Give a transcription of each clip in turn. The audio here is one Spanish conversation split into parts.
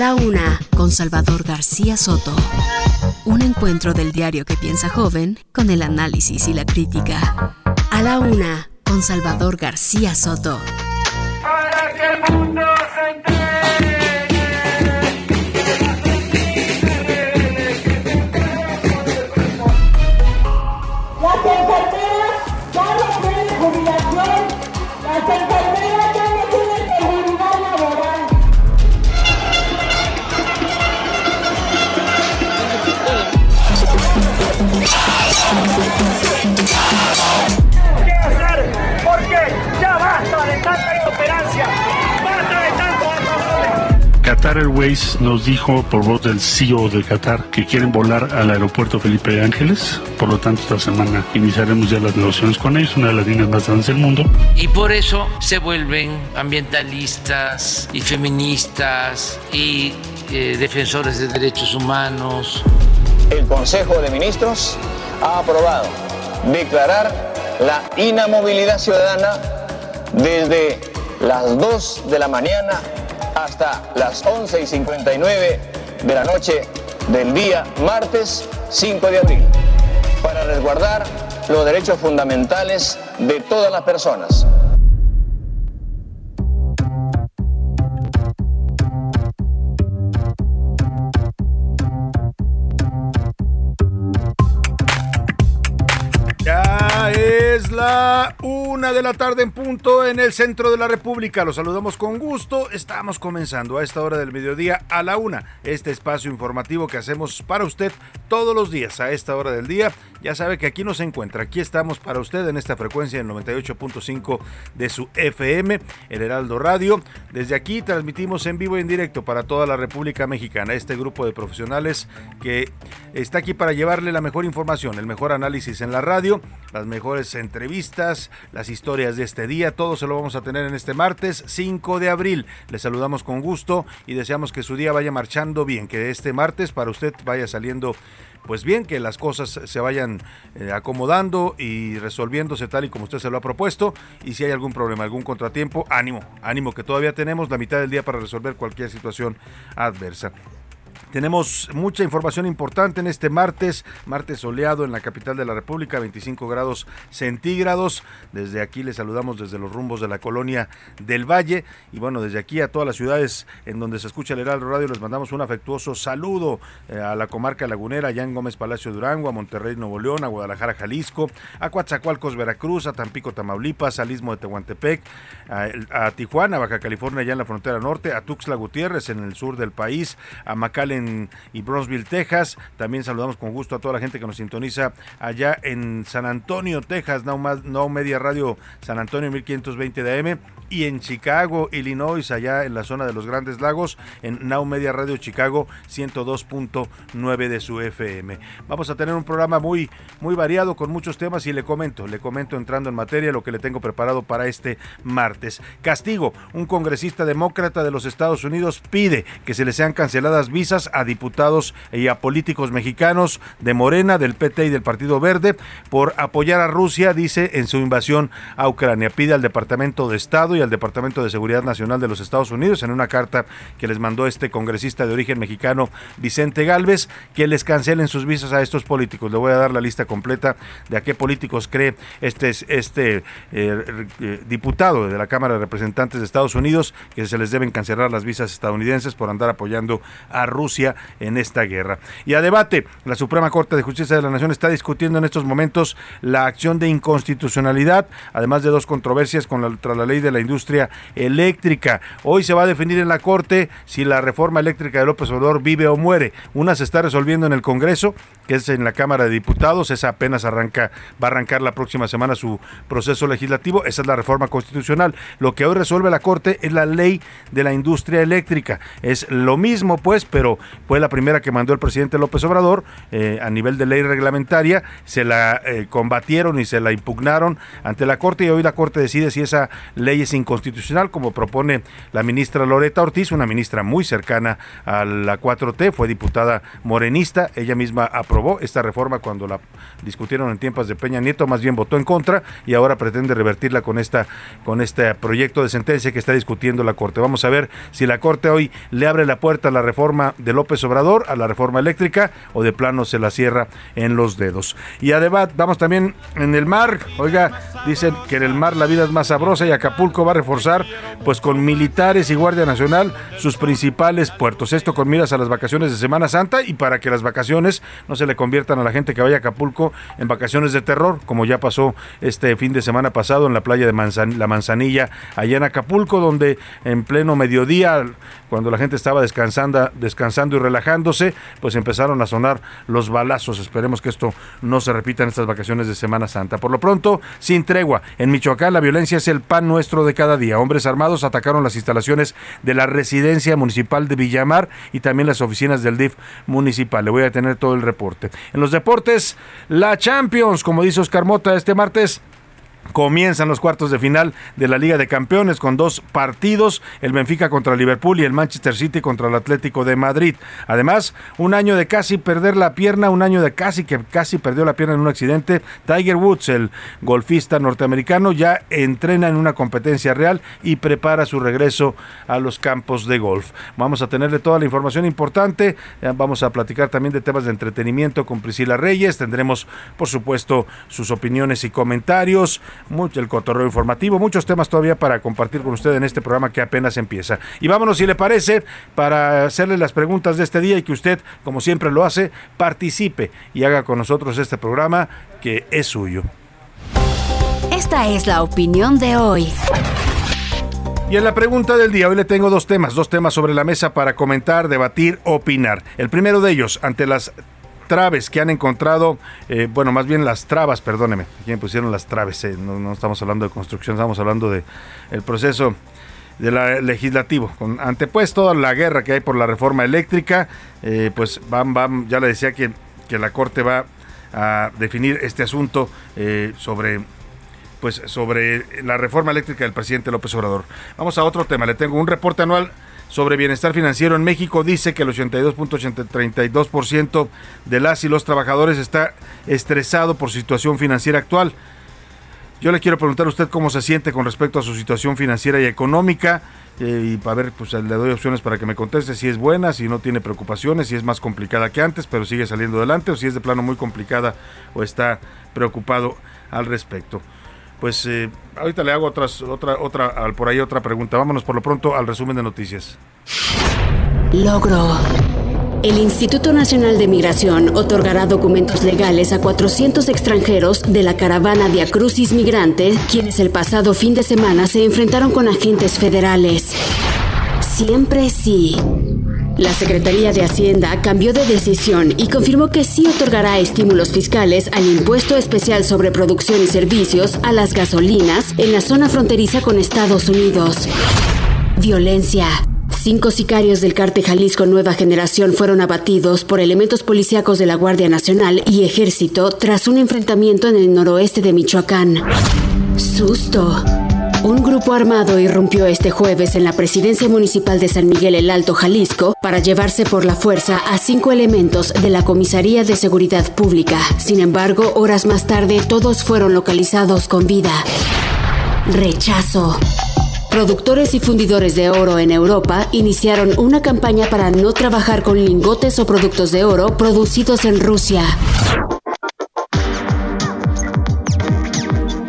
la una, con Salvador García Soto. Un encuentro del diario que piensa joven con el análisis y la crítica. A la una, con Salvador García Soto. Para que el mundo Qatar Airways nos dijo por voz del CEO de Qatar que quieren volar al aeropuerto Felipe Ángeles. Por lo tanto, esta semana iniciaremos ya las negociaciones con ellos, una de las líneas más grandes del mundo. Y por eso se vuelven ambientalistas y feministas y eh, defensores de derechos humanos. el Consejo de Ministros ha aprobado declarar la inamovilidad ciudadana desde las 2 de la mañana hasta las 11 y 59 de la noche del día martes 5 de abril para resguardar los derechos fundamentales de todas las personas. Una de la tarde en punto en el centro de la República. Los saludamos con gusto. Estamos comenzando a esta hora del mediodía a la una. Este espacio informativo que hacemos para usted todos los días a esta hora del día. Ya sabe que aquí nos encuentra. Aquí estamos para usted en esta frecuencia del 98.5 de su FM, el Heraldo Radio. Desde aquí transmitimos en vivo y en directo para toda la República Mexicana. Este grupo de profesionales que está aquí para llevarle la mejor información, el mejor análisis en la radio, las mejores entrevistas, las historias de este día. Todo se lo vamos a tener en este martes 5 de abril. Le saludamos con gusto y deseamos que su día vaya marchando bien, que este martes para usted vaya saliendo pues bien, que las cosas se vayan eh, acomodando y resolviéndose tal y como usted se lo ha propuesto. Y si hay algún problema, algún contratiempo, ánimo, ánimo que todavía tenemos la mitad del día para resolver cualquier situación adversa. Tenemos mucha información importante en este martes, martes soleado en la capital de la República, 25 grados centígrados. Desde aquí les saludamos desde los rumbos de la colonia del Valle. Y bueno, desde aquí a todas las ciudades en donde se escucha el Heraldo Radio les mandamos un afectuoso saludo eh, a la comarca lagunera, allá en Gómez Palacio Durango, a Monterrey Nuevo León, a Guadalajara Jalisco, a Coatzacoalcos Veracruz, a Tampico Tamaulipas, al Istmo de Tehuantepec, a, a Tijuana, Baja California, allá en la frontera norte, a Tuxtla Gutiérrez en el sur del país, a Y Bronzeville, Texas. También saludamos con gusto a toda la gente que nos sintoniza allá en San Antonio, Texas, Now, Now Media Radio San Antonio 1520 de AM y en Chicago, Illinois, allá en la zona de los Grandes Lagos, en Now Media Radio Chicago 102.9 de su FM. Vamos a tener un programa muy, muy variado con muchos temas y le comento, le comento entrando en materia lo que le tengo preparado para este martes. Castigo, un congresista demócrata de los Estados Unidos pide que se le sean canceladas visas a diputados y a políticos mexicanos de Morena, del PT y del Partido Verde por apoyar a Rusia, dice, en su invasión a Ucrania. Pide al Departamento de Estado y al Departamento de Seguridad Nacional de los Estados Unidos en una carta que les mandó este congresista de origen mexicano Vicente Galvez que les cancelen sus visas a estos políticos. Le voy a dar la lista completa de a qué políticos cree este, este eh, eh, diputado de la Cámara de Representantes de Estados Unidos que se les deben cancelar las visas estadounidenses por andar apoyando a Rusia en esta guerra. Y a debate, la Suprema Corte de Justicia de la Nación está discutiendo en estos momentos la acción de inconstitucionalidad, además de dos controversias con la, tras la ley de la industria eléctrica. Hoy se va a definir en la Corte si la reforma eléctrica de López Obrador vive o muere. Una se está resolviendo en el Congreso, que es en la Cámara de Diputados. Esa apenas arranca, va a arrancar la próxima semana su proceso legislativo. Esa es la reforma constitucional. Lo que hoy resuelve la Corte es la ley de la industria eléctrica. Es lo mismo, pues, pero fue la primera que mandó el presidente López Obrador eh, a nivel de ley reglamentaria. Se la eh, combatieron y se la impugnaron ante la Corte y hoy la Corte decide si esa ley es inconstitucional, como propone la ministra Loreta Ortiz, una ministra muy cercana a la 4T, fue diputada morenista, ella misma aprobó esta reforma cuando la discutieron en tiempos de Peña Nieto, más bien votó en contra y ahora pretende revertirla con esta con este proyecto de sentencia que está discutiendo la Corte. Vamos a ver si la Corte hoy le abre la puerta a la reforma de López Obrador, a la reforma eléctrica o de plano se la cierra en los dedos. Y además vamos también en el mar, oiga, dicen que en el mar la vida es más sabrosa y Acapulco va a reforzar pues con militares y Guardia Nacional sus principales puertos. Esto con miras a las vacaciones de Semana Santa y para que las vacaciones no se le conviertan a la gente que vaya a Acapulco en vacaciones de terror, como ya pasó este fin de semana pasado en la playa de La Manzanilla, allá en Acapulco, donde en pleno mediodía, cuando la gente estaba descansando, descansando y relajándose, pues empezaron a sonar los balazos. Esperemos que esto no se repita en estas vacaciones de Semana Santa. Por lo pronto, sin tregua, en Michoacán la violencia es el pan nuestro de cada día. Hombres armados atacaron las instalaciones de la residencia municipal de Villamar y también las oficinas del DIF municipal. Le voy a tener todo el reporte. En los deportes, la Champions, como dice Oscar Mota este martes, Comienzan los cuartos de final de la Liga de Campeones con dos partidos, el Benfica contra Liverpool y el Manchester City contra el Atlético de Madrid. Además, un año de casi perder la pierna, un año de casi que casi perdió la pierna en un accidente. Tiger Woods, el golfista norteamericano, ya entrena en una competencia real y prepara su regreso a los campos de golf. Vamos a tenerle toda la información importante, vamos a platicar también de temas de entretenimiento con Priscila Reyes, tendremos por supuesto sus opiniones y comentarios mucho el cotorreo informativo, muchos temas todavía para compartir con usted en este programa que apenas empieza. Y vámonos, si le parece, para hacerle las preguntas de este día y que usted, como siempre lo hace, participe y haga con nosotros este programa que es suyo. Esta es la opinión de hoy. Y en la pregunta del día, hoy le tengo dos temas, dos temas sobre la mesa para comentar, debatir, opinar. El primero de ellos, ante las traves que han encontrado, eh, bueno, más bien las trabas, perdóneme, aquí me pusieron las traves, eh, no, estamos hablando de construcción, estamos hablando de el proceso de la legislativo, con, ante pues toda la guerra que hay por la reforma eléctrica, eh, pues van, van, ya le decía que, que la Corte va a definir este asunto sobre pues sobre la reforma eléctrica del presidente López Obrador. Vamos a otro tema, le tengo un reporte anual sobre bienestar financiero en México dice que el 82.32% de las y los trabajadores está estresado por situación financiera actual. Yo le quiero preguntar a usted cómo se siente con respecto a su situación financiera y económica eh, y para ver, pues le doy opciones para que me conteste si es buena, si no tiene preocupaciones, si es más complicada que antes, pero sigue saliendo adelante o si es de plano muy complicada o está preocupado al respecto pues eh, ahorita le hago otras, otra, otra, por ahí otra pregunta. Vámonos por lo pronto al resumen de noticias. Logro. El Instituto Nacional de Migración otorgará documentos legales a 400 extranjeros de la caravana Via Crucis Migrante, quienes el pasado fin de semana se enfrentaron con agentes federales. Siempre sí. La Secretaría de Hacienda cambió de decisión y confirmó que sí otorgará estímulos fiscales al impuesto especial sobre producción y servicios a las gasolinas en la zona fronteriza con Estados Unidos. Violencia. Cinco sicarios del cártel Jalisco Nueva Generación fueron abatidos por elementos policíacos de la Guardia Nacional y Ejército tras un enfrentamiento en el noroeste de Michoacán. Susto. Un grupo armado irrumpió este jueves en la presidencia municipal de San Miguel el Alto, Jalisco, para llevarse por la fuerza a cinco elementos de la Comisaría de Seguridad Pública. Sin embargo, horas más tarde, todos fueron localizados con vida. Rechazo. Productores y fundidores de oro en Europa iniciaron una campaña para no trabajar con lingotes o productos de oro producidos en Rusia.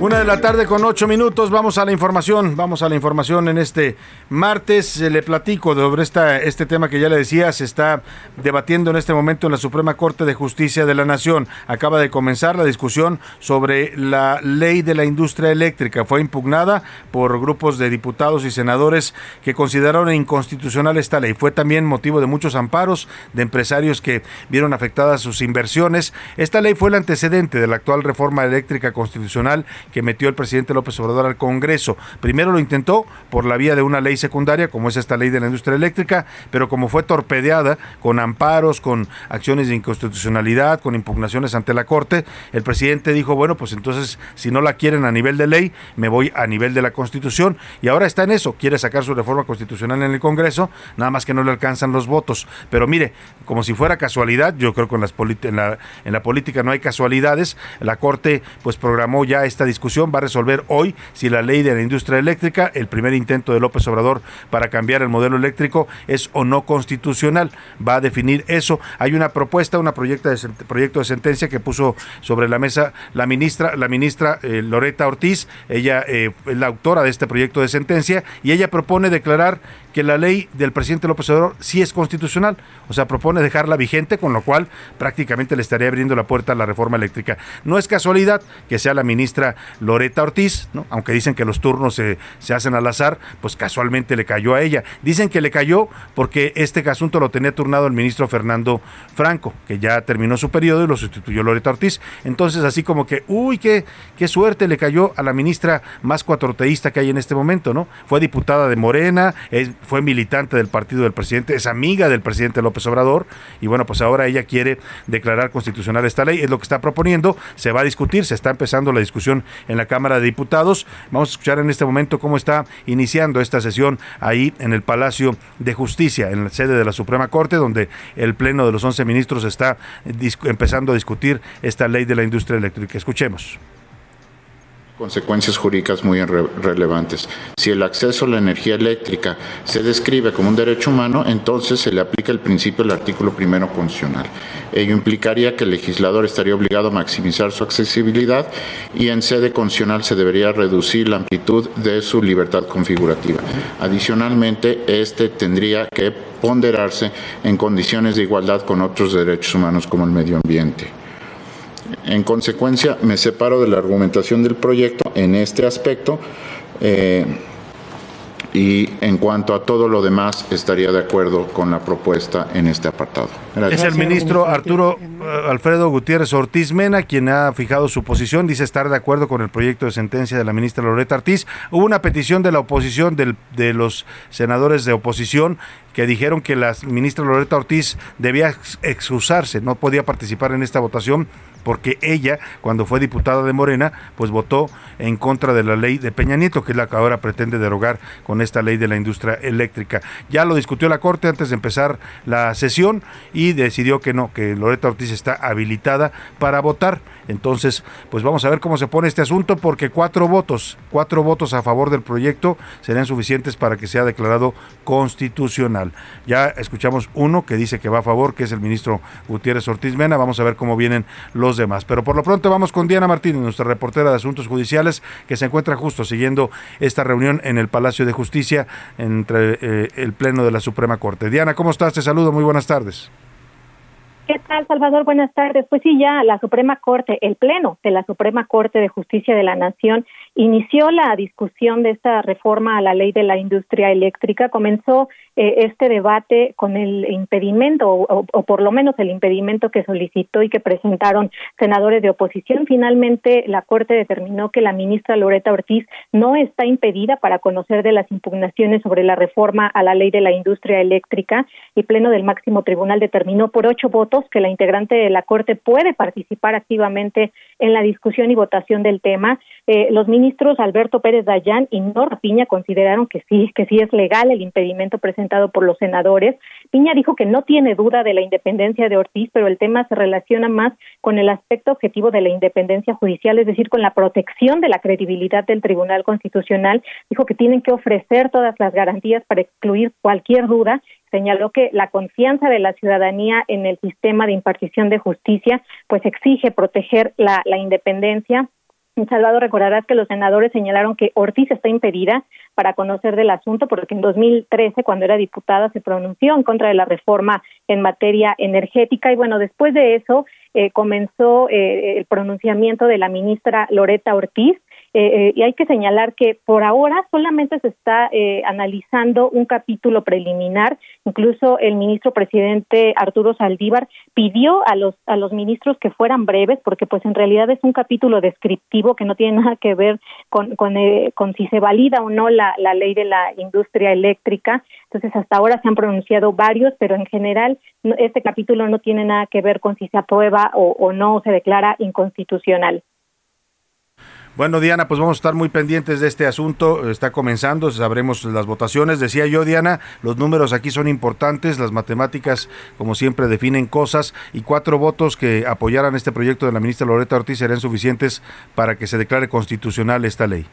Una de la tarde con ocho minutos, vamos a la información, vamos a la información en este martes. Le platico sobre esta, este tema que ya le decía, se está debatiendo en este momento en la Suprema Corte de Justicia de la Nación. Acaba de comenzar la discusión sobre la ley de la industria eléctrica. Fue impugnada por grupos de diputados y senadores que consideraron inconstitucional esta ley. Fue también motivo de muchos amparos de empresarios que vieron afectadas sus inversiones. Esta ley fue el antecedente de la actual reforma eléctrica constitucional que metió el presidente López Obrador al Congreso. Primero lo intentó por la vía de una ley secundaria, como es esta ley de la industria eléctrica, pero como fue torpedeada con amparos, con acciones de inconstitucionalidad, con impugnaciones ante la Corte, el presidente dijo, bueno, pues entonces si no la quieren a nivel de ley, me voy a nivel de la Constitución. Y ahora está en eso, quiere sacar su reforma constitucional en el Congreso, nada más que no le alcanzan los votos. Pero mire, como si fuera casualidad, yo creo que en, la, la política no hay casualidades, la Corte pues programó ya esta discusión va a resolver hoy si la ley de la industria eléctrica, el primer intento de López Obrador para cambiar el modelo eléctrico, es o no constitucional. Va a definir eso. Hay una propuesta, de, proyecto de sentencia que puso sobre la mesa la ministra, la ministra eh, Loreta Ortiz. Ella eh, es la autora de este proyecto de sentencia y ella propone declarar que la ley del presidente López Obrador sí es constitucional, o sea, propone dejarla vigente, con lo cual prácticamente le estaría abriendo la puerta a la reforma eléctrica. No es casualidad que sea la ministra Loreta Ortiz, ¿no? aunque dicen que los turnos se, se hacen al azar, pues casualmente le cayó a ella. Dicen que le cayó porque este asunto lo tenía turnado el ministro Fernando Franco, que ya terminó su periodo y lo sustituyó Loreta Ortiz. Entonces, así como que, uy, qué, qué suerte le cayó a la ministra más cuatroteísta que hay en este momento, ¿no? Fue diputada de Morena, es, fue militante del partido del presidente, es amiga del presidente López Obrador y bueno, pues ahora ella quiere declarar constitucional esta ley, es lo que está proponiendo, se va a discutir, se está empezando la discusión en la Cámara de Diputados. Vamos a escuchar en este momento cómo está iniciando esta sesión ahí en el Palacio de Justicia, en la sede de la Suprema Corte, donde el Pleno de los 11 ministros está empezando a discutir esta ley de la industria eléctrica. Escuchemos consecuencias jurídicas muy relevantes. Si el acceso a la energía eléctrica se describe como un derecho humano, entonces se le aplica el principio del artículo primero constitucional. Ello implicaría que el legislador estaría obligado a maximizar su accesibilidad y en sede constitucional se debería reducir la amplitud de su libertad configurativa. Adicionalmente, este tendría que ponderarse en condiciones de igualdad con otros derechos humanos como el medio ambiente. En consecuencia, me separo de la argumentación del proyecto en este aspecto. Eh, y en cuanto a todo lo demás estaría de acuerdo con la propuesta en este apartado. Es el ministro Arturo eh, Alfredo Gutiérrez Ortiz Mena quien ha fijado su posición, dice estar de acuerdo con el proyecto de sentencia de la ministra Loreta Ortiz. Hubo una petición de la oposición, de los senadores de oposición, que dijeron que la ministra Loreta Ortiz debía excusarse, no podía participar en esta votación porque ella, cuando fue diputada de Morena, pues votó en contra de la ley de Peña Nieto, que es la que ahora pretende derogar con esta ley de la industria eléctrica. Ya lo discutió la Corte antes de empezar la sesión y decidió que no, que Loreta Ortiz está habilitada para votar. Entonces, pues vamos a ver cómo se pone este asunto, porque cuatro votos, cuatro votos a favor del proyecto serían suficientes para que sea declarado constitucional. Ya escuchamos uno que dice que va a favor, que es el ministro Gutiérrez Ortiz Mena. Vamos a ver cómo vienen los demás. Pero por lo pronto vamos con Diana Martínez, nuestra reportera de Asuntos Judiciales, que se encuentra justo siguiendo esta reunión en el Palacio de Justicia entre eh, el Pleno de la Suprema Corte. Diana, ¿cómo estás? Te saludo, muy buenas tardes. ¿Qué tal, Salvador? Buenas tardes. Pues sí, ya la Suprema Corte, el Pleno de la Suprema Corte de Justicia de la Nación inició la discusión de esta reforma a la ley de la industria eléctrica. Comenzó eh, este debate con el impedimento, o, por lo menos el impedimento que solicitó y que presentaron senadores de oposición. Finalmente, la Corte determinó que la ministra Loreta Ortiz no está impedida para conocer de las impugnaciones sobre la reforma a la ley de la industria eléctrica. El Pleno del Máximo Tribunal determinó por ocho votos que la integrante de la Corte puede participar activamente en la discusión y votación del tema. Eh, los ministros Alberto Pérez Dayán y Nora Piña consideraron que sí, que sí es legal el impedimento presentado por los senadores. Piña dijo que no tiene duda de la independencia de Ortiz, pero el tema se relaciona más con el aspecto objetivo de la independencia judicial, es decir, con la protección de la credibilidad del Tribunal Constitucional. Dijo que tienen que ofrecer todas las garantías para excluir cualquier duda señaló que la confianza de la ciudadanía en el sistema de impartición de justicia pues exige proteger la, independencia. Salvador, recordarás que los senadores señalaron que Ortiz está impedida para conocer del asunto porque en 2013, cuando era diputada, se pronunció en contra de la reforma en materia energética. Y bueno, después de eso eh, comenzó eh, el pronunciamiento de la ministra Loreta Ortiz eh, eh, y hay que señalar que por ahora solamente se está eh, analizando un capítulo preliminar. Incluso el ministro presidente Arturo Saldívar pidió a los a los ministros que fueran breves, porque pues en realidad es un capítulo descriptivo que no tiene nada que ver con con, con si se valida o no la, la ley de la industria eléctrica. Entonces hasta ahora se han pronunciado varios, pero en general este capítulo no tiene nada que ver con si se aprueba o, o no se declara inconstitucional. Bueno, Diana, pues vamos a estar muy pendientes de este asunto. Está comenzando, sabremos las votaciones. Decía yo, Diana, los números aquí son importantes, las matemáticas, como siempre, definen cosas y cuatro votos que apoyaran este proyecto de la ministra Loreta Ortiz serán suficientes para que se declare constitucional esta ley.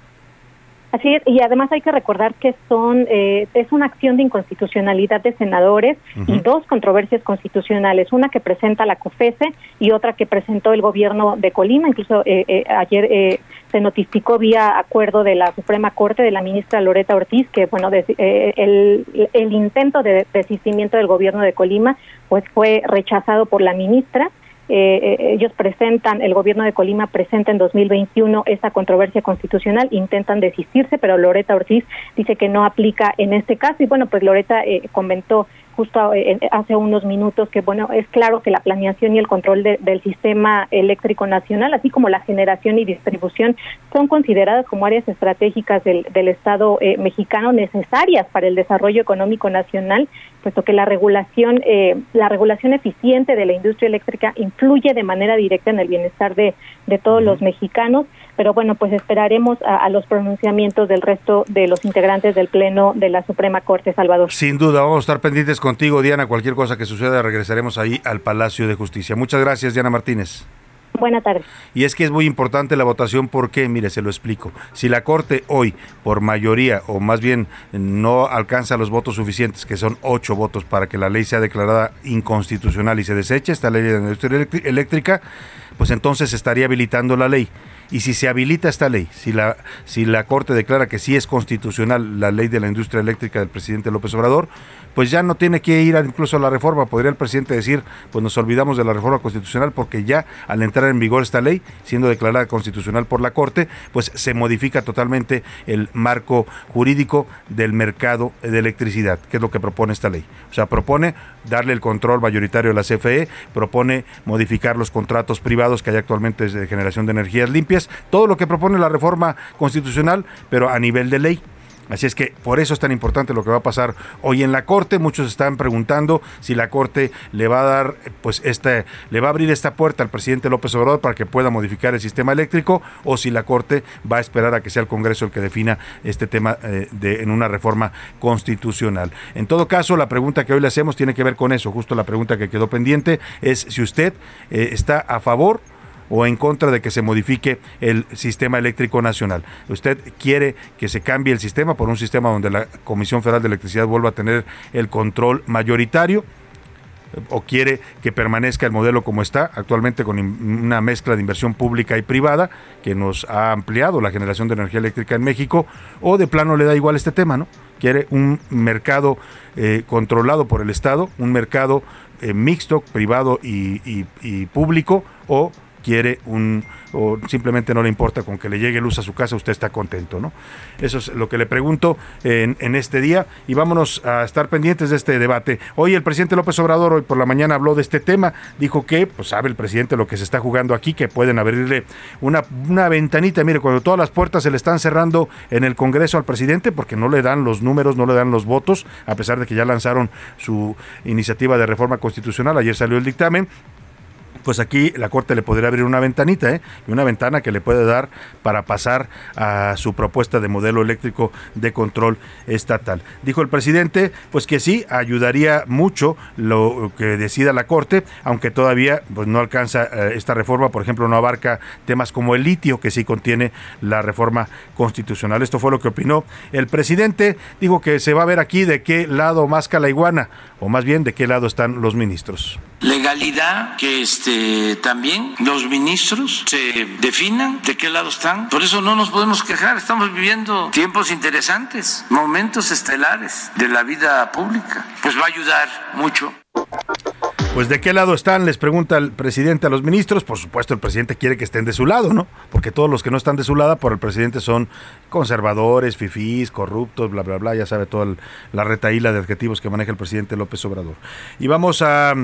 Así es, y además hay que recordar que son eh, es una acción de inconstitucionalidad de senadores y dos controversias constitucionales, una que presenta la COFESE y otra que presentó el gobierno de Colima. Incluso eh, eh, ayer se notificó vía acuerdo de la Suprema Corte de la ministra Loreta Ortiz que bueno el, el intento de desistimiento del gobierno de Colima pues fue rechazado por la ministra eh, eh, ellos presentan, el gobierno de Colima presenta en 2021 esa controversia constitucional, intentan desistirse, pero Loreta Ortiz dice que no aplica en este caso. Y bueno, pues Loreta eh, comentó justo eh, hace unos minutos que, bueno, es claro que la planeación y el control del sistema eléctrico nacional, así como la generación y distribución, son consideradas como áreas estratégicas del, Estado eh, mexicano necesarias para el desarrollo económico nacional, puesto que la regulación, eh, la regulación eficiente de la industria eléctrica influye de manera directa en el bienestar de, de todos los mexicanos pero bueno, pues esperaremos a, los pronunciamientos del resto de los integrantes del Pleno de la Suprema Corte, Salvador. Sin duda, vamos a estar pendientes contigo, Diana. Cualquier cosa que suceda, regresaremos ahí al Palacio de Justicia. Muchas gracias, Diana Martínez. Buenas tardes. Y es que es muy importante la votación porque, mire, se lo explico. Si la Corte hoy, por mayoría, o más bien no alcanza los votos suficientes, que son ocho votos para que la ley sea declarada inconstitucional y se deseche esta ley de industria eléctrica, pues entonces estaría habilitando la ley. Y si se habilita esta ley, si la, si la Corte declara que sí es constitucional la ley de la industria eléctrica del presidente López Obrador, pues ya no tiene que ir incluso a la reforma. Podría el presidente decir, pues nos olvidamos de la reforma constitucional porque ya al entrar en vigor esta ley, siendo declarada constitucional por la Corte, pues se modifica totalmente el marco jurídico del mercado de electricidad, que es lo que propone esta ley. O sea, propone darle el control mayoritario a la CFE, propone modificar los contratos privados que hay actualmente de generación de energías limpias, todo lo que propone la reforma constitucional, pero a nivel de ley. Así es que por eso es tan importante lo que va a pasar hoy en la Corte. Muchos están preguntando si la Corte le va a dar, pues, este, le va a abrir esta puerta al presidente López Obrador para que pueda modificar el sistema eléctrico o si la Corte va a esperar a que sea el Congreso el que defina este tema eh, de, en una reforma constitucional. En todo caso, la pregunta que hoy le hacemos tiene que ver con eso. Justo la pregunta que quedó pendiente es si usted eh, está a favor en contra de que se modifique el sistema eléctrico nacional. ¿Usted quiere que se cambie el sistema por un sistema donde la Comisión Federal de Electricidad vuelva a tener el control mayoritario? o quiere que permanezca el modelo como está, actualmente con una mezcla de inversión pública y privada que nos ha ampliado la generación de energía eléctrica en México, o de plano le da igual este tema, ¿no? Quiere un mercado eh, controlado por el Estado, un mercado eh, mixto, privado y público, o quiere un o simplemente no le importa con que le llegue luz a su casa, usted está contento, ¿no? Eso es lo que le pregunto en, en, este día y vámonos a estar pendientes de este debate. Hoy el presidente López Obrador, hoy por la mañana habló de este tema, dijo que, pues sabe el presidente lo que se está jugando aquí, que pueden abrirle una, una ventanita, mire, cuando todas las puertas se le están cerrando en el Congreso al presidente porque no le dan los números, no le dan los votos, a pesar de que ya lanzaron su iniciativa de reforma constitucional, ayer salió el dictamen, pues aquí la Corte le podría abrir una ventanita, ¿eh? Una ventana que le puede dar para pasar a su propuesta de modelo eléctrico de control estatal. Dijo el presidente, pues que sí, ayudaría mucho lo que decida la Corte, aunque todavía pues, no alcanza eh, esta reforma, por ejemplo, no abarca temas como el litio, que sí contiene la reforma constitucional. Esto fue lo que opinó el presidente. Dijo que se va a ver aquí de qué lado más la iguana, o más bien de qué lado están los ministros. Legal legalidad, que este, también los ministros se definan de qué lado están. Por eso no nos podemos quejar, estamos viviendo tiempos interesantes, momentos estelares de la vida pública. Pues va a ayudar mucho. Pues de qué lado están, les pregunta el presidente a los ministros. Por supuesto, el presidente quiere que estén de su lado, ¿no? Porque todos los que no están de su lado por el presidente son conservadores, fifís, corruptos, bla, bla, bla. Ya sabe toda la retaíla de adjetivos que maneja el presidente López Obrador. Y vamos a...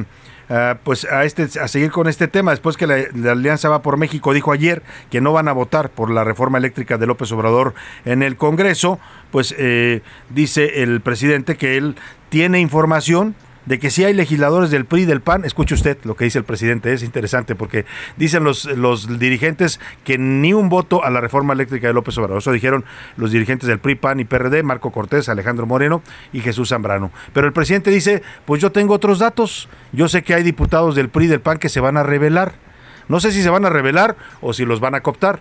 pues a este a seguir con este tema después que la, Alianza va por México dijo ayer que no van a votar por la reforma eléctrica de López Obrador en el Congreso pues eh, dice el presidente que él tiene información de que si hay legisladores del PRI y del PAN, escuche usted lo que dice el presidente, es interesante porque dicen los, los dirigentes que ni un voto a la reforma eléctrica de López Obrador. Eso dijeron los dirigentes del PRI, PAN y PRD, Marco Cortés, Alejandro Moreno y Jesús Zambrano. Pero el presidente dice, pues yo tengo otros datos, yo sé que hay diputados del PRI y del PAN que se van a revelar. No sé si se van a revelar o si los van a cooptar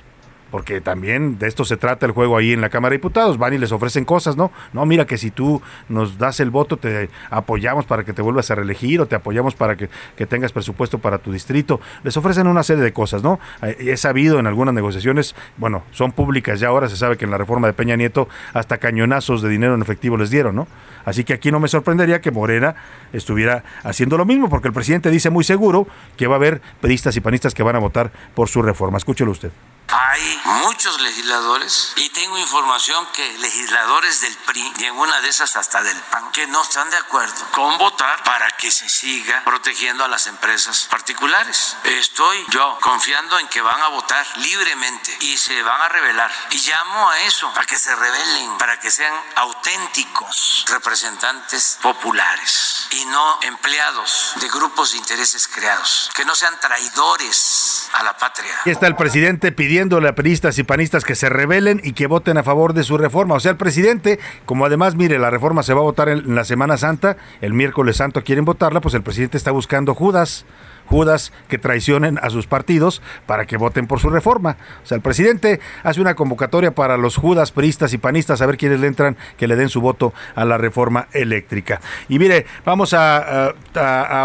porque también de esto se trata el juego ahí en la Cámara de Diputados, van y les ofrecen cosas, ¿no? No, mira que si tú nos das el voto, te apoyamos para que te vuelvas a reelegir o te apoyamos para que, tengas presupuesto para tu distrito. Les ofrecen una serie de cosas, ¿no? Eh, he sabido en algunas negociaciones, bueno, son públicas ya ahora, se sabe que en la reforma de Peña Nieto hasta cañonazos de dinero en efectivo les dieron, ¿no? Así que aquí no me sorprendería que Morena estuviera haciendo lo mismo, porque el presidente dice muy seguro que va a haber pedistas y panistas que van a votar por su reforma. Escúchelo usted. Hay muchos legisladores y tengo información que legisladores del PRI y en una de esas hasta del PAN que no están de acuerdo con votar para que se siga protegiendo a las empresas particulares. Estoy yo confiando en que van a votar libremente y se van a revelar. Y llamo a eso, a que se rebelen, para que sean auténticos representantes populares y no empleados de grupos de intereses creados, que no sean traidores a la patria. Aquí está el presidente pidiendo pidiéndole a peristas y panistas que se rebelen y que voten a favor de su reforma. O sea, el presidente, como además, mire, la reforma se va a votar en la Semana Santa, el miércoles santo quieren votarla, pues el presidente está buscando Judas Judas que traicionen a sus partidos para que voten por su reforma. O sea, el presidente hace una convocatoria para los Judas, peristas y panistas a ver quiénes le entran, que le den su voto a la reforma eléctrica. Y mire, vamos a,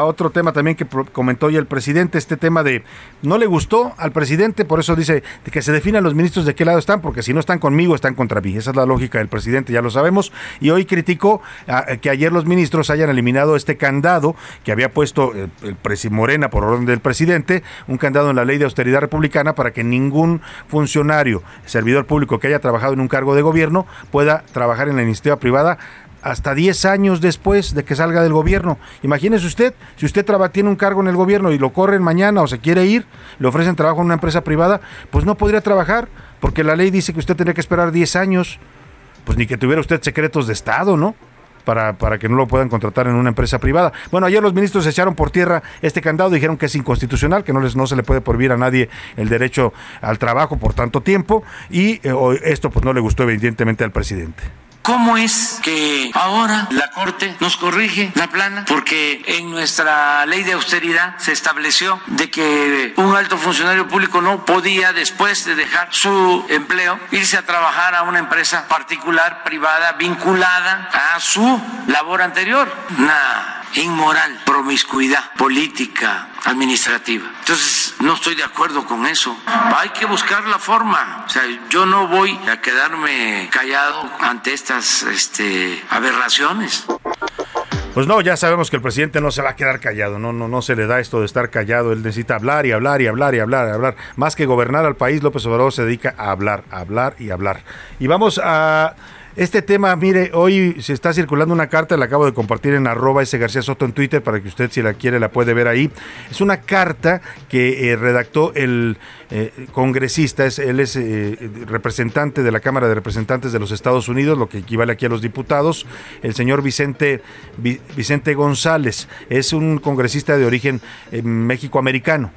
otro tema también que comentó hoy el presidente, este tema de no le gustó al presidente, por eso dice que se definan los ministros de qué lado están, porque si no están conmigo, están contra mí. Esa es la lógica del presidente, ya lo sabemos. Y hoy criticó que ayer los ministros hayan eliminado este candado que había puesto el, el Morena por orden del presidente, un candado en la ley de austeridad republicana para que ningún funcionario, servidor público que haya trabajado en un cargo de gobierno pueda trabajar en la iniciativa privada hasta 10 años después de que salga del gobierno. Imagínese usted, si usted tiene un cargo en el gobierno y lo corren mañana o se quiere ir, le ofrecen trabajo en una empresa privada, pues no podría trabajar, porque la ley dice que usted tendría que esperar 10 años, pues ni que tuviera usted secretos de Estado, ¿no? Para, que no lo puedan contratar en una empresa privada. Bueno, ayer los ministros echaron por tierra este candado, dijeron que es inconstitucional, que no, les, no se le puede prohibir a nadie el derecho al trabajo por tanto tiempo y eh, esto pues no le gustó evidentemente al presidente. ¿Cómo es que ahora la Corte nos corrige la plana? Porque en nuestra ley de austeridad se estableció de que un alto funcionario público no podía, después de dejar su empleo, irse a trabajar a una empresa particular, privada, vinculada a su labor anterior. Una inmoral, promiscuidad política, administrativa. Entonces, no estoy de acuerdo con eso. Hay que buscar la forma. O sea, yo no voy a quedarme callado ante estas este, aberraciones. Pues no, ya sabemos que el presidente no se va a quedar callado, no, no, no se le da esto de estar callado, él necesita hablar y hablar y hablar y hablar y hablar. Más que gobernar al país, López Obrador se dedica a hablar, hablar y hablar. Y vamos a este tema, mire, hoy se está circulando una carta, la acabo de compartir en arroba ese García Soto en Twitter para que usted si la quiere la puede ver ahí. Es una carta que eh, redactó el eh, congresista, es, él es eh, representante de la Cámara de Representantes de los Estados Unidos, lo que equivale aquí a los diputados, el señor Vicente, Vicente González. Es un congresista de origen méxico-americano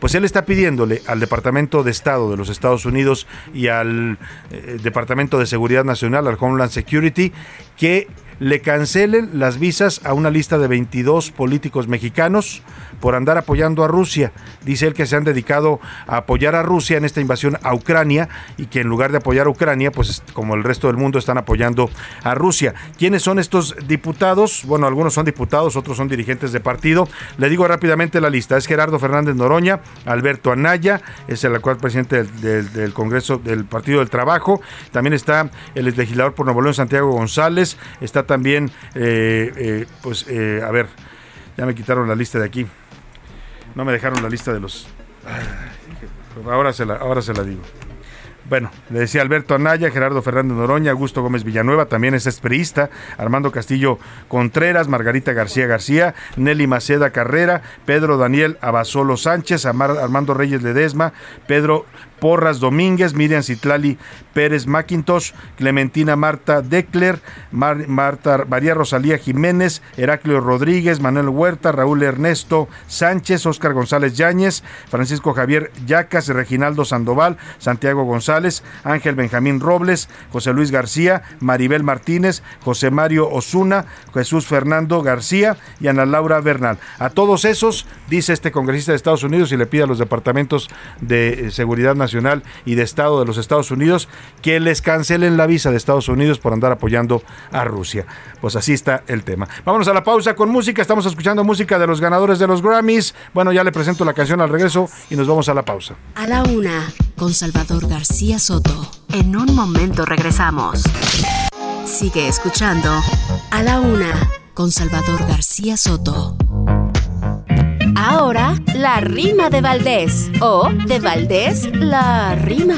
pues él está pidiéndole al Departamento de Estado de los Estados Unidos y al eh, Departamento de Seguridad Nacional, al Homeland Security, que le cancelen las visas a una lista de 22 políticos mexicanos por andar apoyando a Rusia. Dice él que se han dedicado a apoyar a Rusia en esta invasión a Ucrania y que en lugar de apoyar a Ucrania, pues como el resto del mundo están apoyando a Rusia. ¿Quiénes son estos diputados? Bueno, algunos son diputados, otros son dirigentes de partido. Le digo rápidamente la lista. Es Gerardo Fernández Noroña, Alberto Anaya, es el actual presidente del, Congreso del Partido del Trabajo. También está el legislador por Nuevo León, Santiago González. Está también, eh, eh, pues, eh, a ver, ya me quitaron la lista de aquí. No me dejaron la lista de los... Ahora se la, ahora se la digo. Bueno, le decía Alberto Anaya, Gerardo Fernández Noroña, Augusto Gómez Villanueva, también es esperista, Armando Castillo Contreras, Margarita García García, Nelly Maceda Carrera, Pedro Daniel Abasolo Sánchez, Armando Reyes Ledesma, Pedro Porras Domínguez, Miriam Citlali Pérez Macintosh, Clementina Marta Decler, Marta María Rosalía Jiménez, Heraclio Rodríguez, Manuel Huerta, Raúl Ernesto Sánchez, Óscar González Yáñez, Francisco Javier Yacas, Reginaldo Sandoval, Santiago González, Ángel Benjamín Robles, José Luis García, Maribel Martínez, José Mario Osuna, Jesús Fernando García y Ana Laura Bernal. A todos esos, dice este congresista de Estados Unidos y le pide a los departamentos de eh, seguridad nacional Y de Estado de los Estados Unidos que les cancelen la visa de Estados Unidos por andar apoyando a Rusia. Pues así está el tema. Vámonos a la pausa con música. Estamos escuchando música de los ganadores de los Grammys. Bueno, ya le presento la canción al regreso y nos vamos a la pausa. A la una, con Salvador García Soto. En un momento regresamos. Sigue escuchando A la una, con Salvador García Soto. Ahora, la rima de Valdés. O, de Valdés, la rima.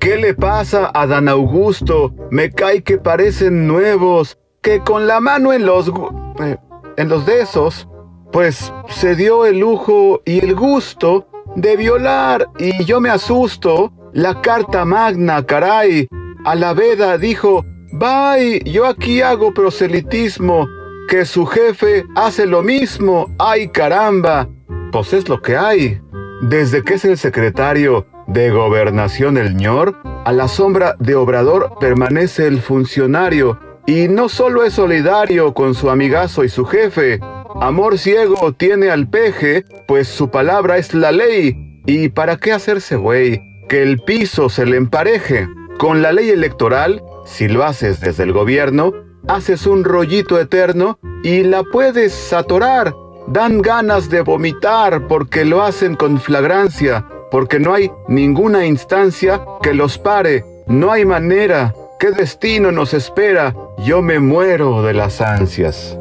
¿Qué le pasa a Dan Augusto? Me cae que parecen nuevos, que con la mano en los... Eh, en los de esos, pues se dio el lujo y el gusto de violar y yo me asusto. La carta magna, caray. A la veda dijo, bye, yo aquí hago proselitismo que su jefe hace lo mismo. ¡Ay caramba! Pues es lo que hay. Desde que es el secretario de Gobernación el ñor, a la sombra de Obrador permanece el funcionario. Y no solo es solidario con su amigazo y su jefe, amor ciego tiene al peje, pues su palabra es la ley. ¿Y para qué hacerse güey? Que el piso se le empareje. Con la ley electoral, si lo haces desde el gobierno, haces un rollito eterno y la puedes atorar. Dan ganas de vomitar porque lo hacen con flagrancia, porque no hay ninguna instancia que los pare, no hay manera. ¿Qué destino nos espera? Yo me muero de las ansias.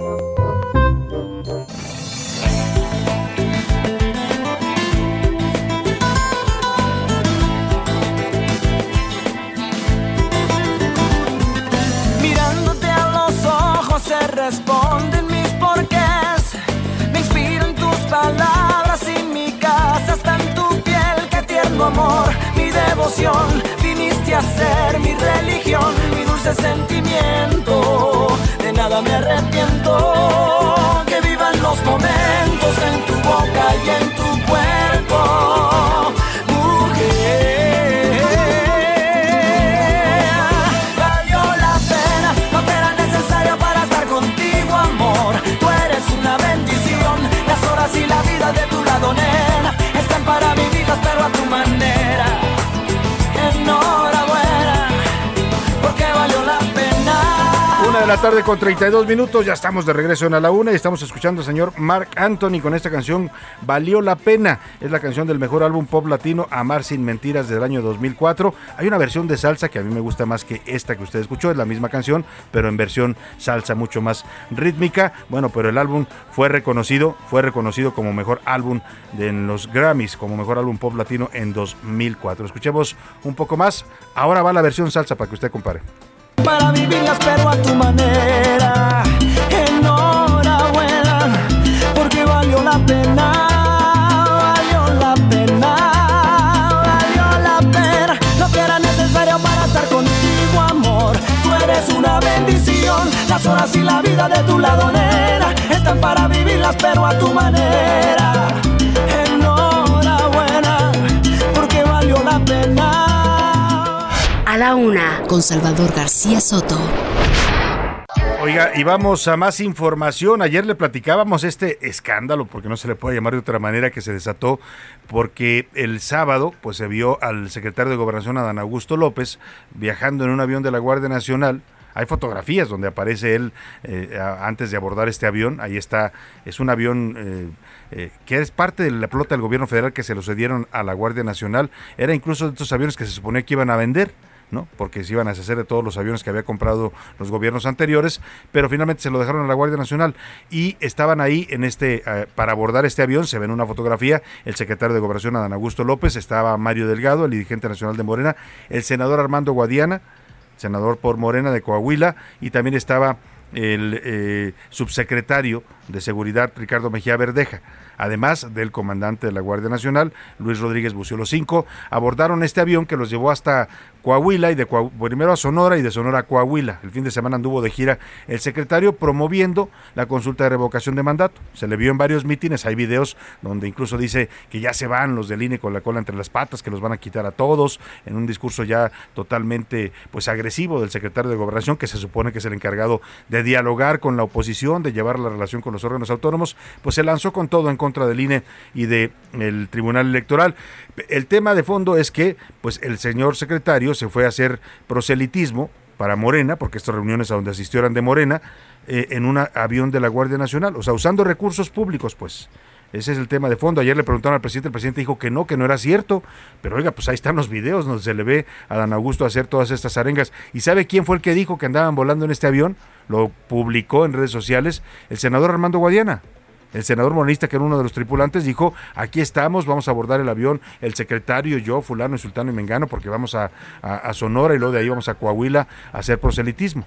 Tierno amor, mi devoción. Viniste a ser mi religión, mi dulce sentimiento. De nada me arrepiento. Que vivan los momentos en tu boca y en tu cuerpo. de tu lado, nena, de la tarde con 32 minutos, ya estamos de regreso en a la una y estamos escuchando al señor Mark Anthony con esta canción Valió la pena. Es la canción del mejor álbum pop latino Amar sin mentiras del año 2004. Hay una versión de salsa que a mí me gusta más que esta que usted escuchó, es la misma canción, pero en versión salsa mucho más rítmica. Bueno, pero el álbum fue reconocido, fue reconocido como mejor álbum en los Grammys, como mejor álbum pop latino en 2004. Escuchemos un poco más. Ahora va la versión salsa para que usted compare. Para vivirlas pero a tu manera. Enhorabuena, porque valió la pena. Valió la pena, valió la pena. Lo que era necesario para estar contigo, amor. Tú eres una bendición. Las horas y la vida de tu lado, nena, están para vivirlas pero a tu manera. Pena la una, con Salvador García Soto. Oiga, y vamos a más información. Ayer le platicábamos este escándalo, porque no se le puede llamar de otra manera, que se desató porque el sábado pues se vio al secretario de Gobernación, Adán Augusto López, viajando en un avión de la Guardia Nacional. Hay fotografías donde aparece él eh, antes de abordar este avión. Ahí está, es un avión eh, eh, que es parte de la flota del gobierno federal que se lo cedieron a la Guardia Nacional. Era incluso de estos aviones que se suponía que iban a vender ¿no? Porque se iban a deshacer de todos los aviones que había comprado los gobiernos anteriores, pero finalmente se lo dejaron a la Guardia Nacional y estaban ahí en este eh, para abordar este avión, se ve en una fotografía el secretario de Gobernación Adán Augusto López, estaba Mario Delgado, el dirigente nacional de Morena, el senador Armando Guadiana, senador por Morena de Coahuila y también estaba el eh, subsecretario de Seguridad Ricardo Mejía Verdeja además del comandante de la Guardia Nacional, Luis Rodríguez Bucio. Los cinco abordaron este avión que los llevó hasta Coahuila y de primero a Sonora y de Sonora a Coahuila. El fin de semana anduvo de gira el secretario promoviendo la consulta de revocación de mandato. Se le vio en varios mítines, hay videos donde incluso dice que ya se van los del INE con la cola entre las patas, que los van a quitar a todos, en un discurso ya totalmente pues agresivo del secretario de Gobernación, que se supone que es el encargado de dialogar con la oposición, de llevar la relación con los órganos autónomos, pues se lanzó con todo en contra del INE y del el Tribunal Electoral. El tema de fondo es que pues el señor secretario se fue a hacer proselitismo para Morena, porque estas reuniones a donde asistió eran de Morena, eh, en un avión de la Guardia Nacional, o sea, usando recursos públicos, pues. Ese es el tema de fondo. Ayer le preguntaron al presidente, el presidente dijo que no, que no era cierto. Pero oiga, pues ahí están los videos donde se le ve a Dan Augusto hacer todas estas arengas. ¿Y sabe quién fue el que dijo que andaban volando en este avión? Lo publicó en redes sociales el senador Armando Guadiana. El senador monista, que era uno de los tripulantes, dijo, aquí estamos, vamos a abordar el avión, el secretario, yo, fulano, sultano y mengano, porque vamos a, a Sonora y luego de ahí vamos a Coahuila a hacer proselitismo.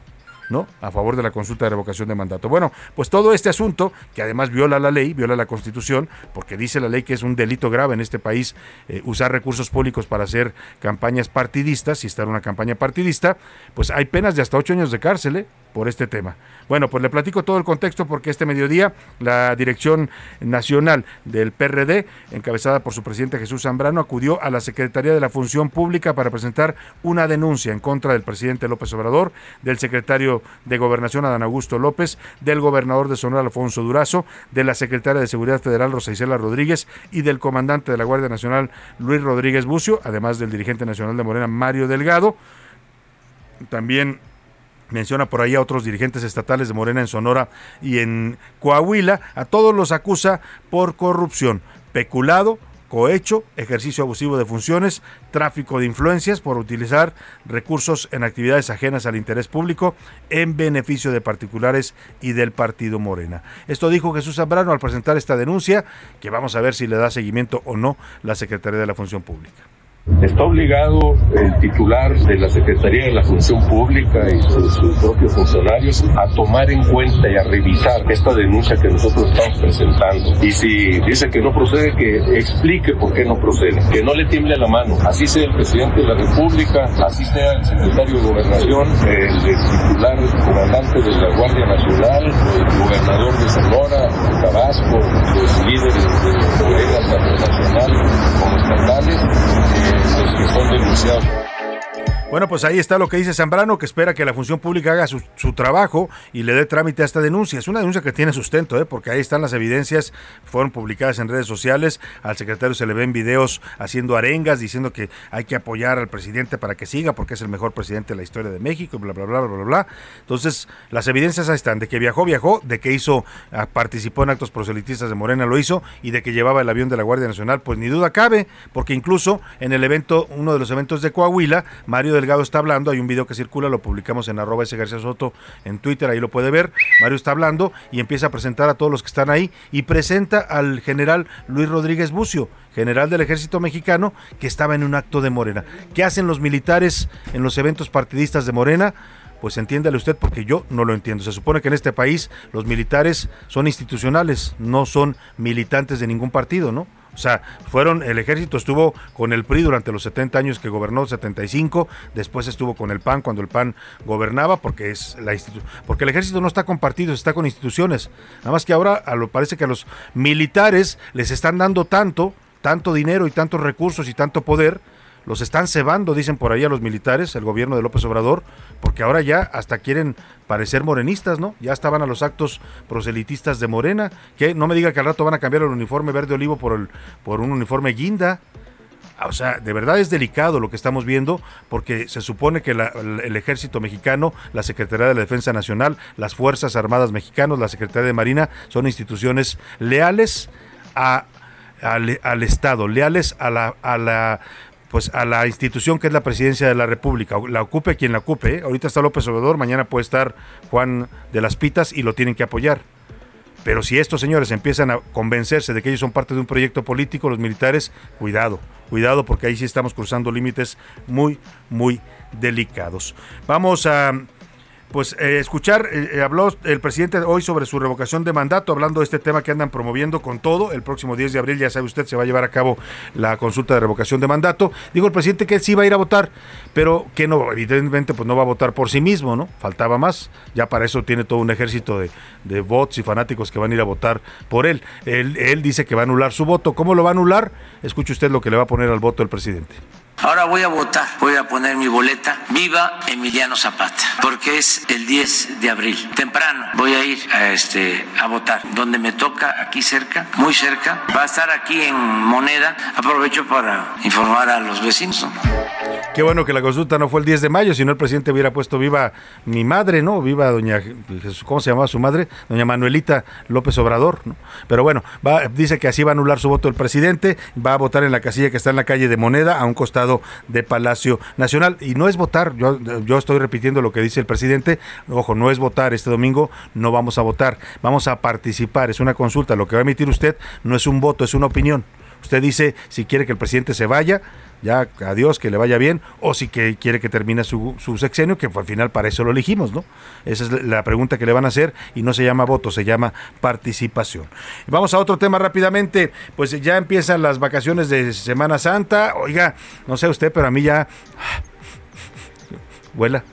¿No? A favor de la consulta de revocación de mandato. Bueno, pues todo este asunto, que además viola la ley, viola la constitución, porque dice la ley que es un delito grave en este país eh, usar recursos públicos para hacer campañas partidistas, si está en una campaña partidista, pues hay penas de hasta ocho años de cárcel, ¿eh? por este tema. Bueno, pues le platico todo el contexto porque este mediodía la Dirección Nacional del PRD, encabezada por su presidente Jesús Zambrano, acudió a la Secretaría de la Función Pública para presentar una denuncia en contra del presidente López Obrador, del secretario de Gobernación Adán Augusto López, del gobernador de Sonora Alfonso Durazo, de la secretaria de Seguridad Federal Rosa Isela Rodríguez y del comandante de la Guardia Nacional Luis Rodríguez Bucio, además del dirigente nacional de Morena Mario Delgado. También menciona por ahí a otros dirigentes estatales de Morena en Sonora y en Coahuila, a todos los acusa por corrupción, peculado, cohecho, ejercicio abusivo de funciones, tráfico de influencias por utilizar recursos en actividades ajenas al interés público en beneficio de particulares y del partido Morena. Esto dijo Jesús Zambrano al presentar esta denuncia, que vamos a ver si le da seguimiento o no la Secretaría de la Función Pública. Está obligado el titular de la Secretaría de la Función Pública y sus, propios funcionarios a tomar en cuenta y a revisar esta denuncia que nosotros estamos presentando. Y si dice que no procede, que explique por qué no procede, que no le tiemble la mano. Así sea el presidente de la República, así sea el secretario de Gobernación, el, titular, comandante de la Guardia Nacional, el gobernador de Sonora, de Tabasco, los líderes de Morena, tanto nacional como estatales. Eh, los que son denunciados. Bueno, pues ahí está lo que dice Zambrano, que espera que la función pública haga su, trabajo y le dé trámite a esta denuncia. Es una denuncia que tiene sustento, ¿eh? porque ahí están las evidencias, fueron publicadas en redes sociales. Al secretario se le ven videos haciendo arengas, diciendo que hay que apoyar al presidente para que siga, porque es el mejor presidente de la historia de México, bla, bla, bla, bla, bla, bla. Entonces, las evidencias ahí están, de que viajó, viajó, de que hizo, ah, participó en actos proselitistas de Morena, lo hizo, y de que llevaba el avión de la Guardia Nacional, pues ni duda cabe, porque incluso en el evento, uno de los eventos de Coahuila, Mario Delgado está hablando, hay un video que circula, lo publicamos en arroba ese García Soto en Twitter, ahí lo puede ver. Mario está hablando y empieza a presentar a todos los que están ahí y presenta al general Luis Rodríguez Bucio, general del ejército mexicano, que estaba en un acto de Morena. ¿Qué hacen los militares en los eventos partidistas de Morena? pues entiéndale usted porque yo no lo entiendo. Se supone que en este país los militares son institucionales, no son militantes de ningún partido, ¿no? O sea, fueron, el ejército estuvo con el PRI durante los 70 años que gobernó, 75, después estuvo con el PAN cuando el PAN gobernaba, porque es la porque el ejército no está con partidos, está con instituciones. Nada más que ahora a lo, parece que a los militares les están dando tanto, tanto dinero y tantos recursos y tanto poder, los están cebando, dicen por ahí a los militares, el gobierno de López Obrador, porque ahora ya hasta quieren parecer morenistas, ¿no? Ya estaban a los actos proselitistas de Morena, que no me diga que al rato van a cambiar el uniforme verde olivo por, el, por un uniforme guinda. O sea, de verdad es delicado lo que estamos viendo porque se supone que el ejército mexicano, la Secretaría de la Defensa Nacional, las Fuerzas Armadas mexicanas, la Secretaría de Marina son instituciones leales a, al, Estado, leales a la pues a la institución que es la presidencia de la República, la ocupe quien la ocupe. ¿eh? Ahorita está López Obrador, mañana puede estar Juan de las Pitas y lo tienen que apoyar. Pero si estos señores empiezan a convencerse de que ellos son parte de un proyecto político, los militares, cuidado, cuidado porque ahí sí estamos cruzando límites muy, muy delicados. Vamos a pues eh, escuchar, eh, eh, habló el presidente hoy sobre su revocación de mandato, hablando de este tema que andan promoviendo con todo. El próximo 10 de abril, ya sabe usted, se va a llevar a cabo la consulta de revocación de mandato. Dijo el presidente que él sí va a ir a votar, pero que no, evidentemente, pues no va a votar por sí mismo, ¿no? Faltaba más. Ya para eso tiene todo un ejército de, de bots y fanáticos que van a ir a votar por él. él. Él dice que va a anular su voto. ¿Cómo lo va a anular? Escuche usted lo que le va a poner al voto el presidente. Ahora voy a votar, voy a poner mi boleta. Viva Emiliano Zapata, porque es el 10 de abril. Temprano voy a ir a, este, a votar, donde me toca, aquí cerca, muy cerca. Va a estar aquí en Moneda. Aprovecho para informar a los vecinos. ¿no? Qué bueno que la consulta no fue el 10 de mayo, sino el presidente hubiera puesto viva mi madre, ¿no? Viva doña, ¿cómo se llamaba su madre? Doña Manuelita López Obrador, ¿no? Pero bueno, dice que así va a anular su voto el presidente, va a votar en la casilla que está en la calle de Moneda, a un costado de Palacio Nacional. Y no es votar, yo, yo estoy repitiendo lo que dice el presidente, ojo, no es votar este domingo, no vamos a votar, vamos a participar, es una consulta, lo que va a emitir usted no es un voto, es una opinión. Usted dice si quiere que el presidente se vaya, ya adiós, que le vaya bien, o si que quiere que termine su, sexenio, que al final para eso lo elegimos, ¿no? Esa es la pregunta que le van a hacer y no se llama voto, se llama participación. Vamos a otro tema rápidamente, pues ya empiezan las vacaciones de Semana Santa, oiga, no sé usted, pero a mí ya vuela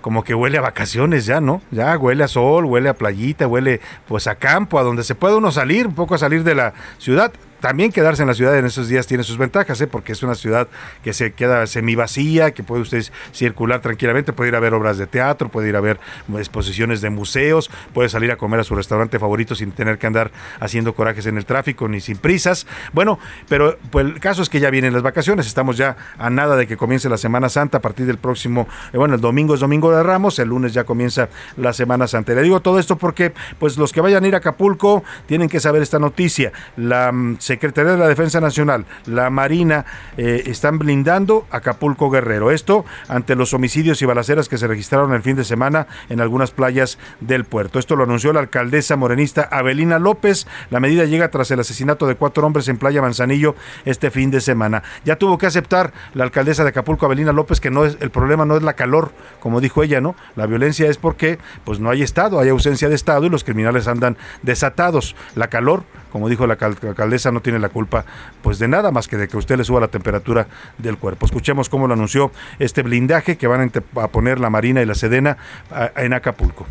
como que huele a vacaciones ya, ¿no? Ya huele a sol, huele a playita, huele pues a campo, a donde se puede uno salir, un poco a salir de la ciudad también quedarse en la ciudad en esos días tiene sus ventajas, ¿eh? porque es una ciudad que se queda semivacía, que puede usted circular tranquilamente, puede ir a ver obras de teatro, puede ir a ver exposiciones de museos, puede salir a comer a su restaurante favorito sin tener que andar haciendo corajes en el tráfico ni sin prisas. Bueno, pero pues, el caso es que ya vienen las vacaciones, estamos ya a nada de que comience la Semana Santa a partir del próximo, eh, bueno, el domingo es Domingo de Ramos, el lunes ya comienza la Semana Santa. Le digo todo esto porque pues los que vayan a ir a Acapulco tienen que saber esta noticia. La se Secretaría de la Defensa Nacional, la Marina, eh, están blindando Acapulco Guerrero. Esto ante los homicidios y balaceras que se registraron el fin de semana en algunas playas del puerto. Esto lo anunció la alcaldesa morenista Abelina López. La medida llega tras el asesinato de cuatro hombres en Playa Manzanillo este fin de semana. Ya tuvo que aceptar la alcaldesa de Acapulco, Abelina López, que no es el problema no es la calor, como dijo ella, ¿no? La violencia es porque pues no hay Estado, hay ausencia de Estado y los criminales andan desatados. La calor, como dijo la alcaldesa, no tiene la culpa pues de nada más que de que usted le suba la temperatura del cuerpo. Escuchemos cómo lo anunció este blindaje que van a poner la Marina y la Sedena en Acapulco.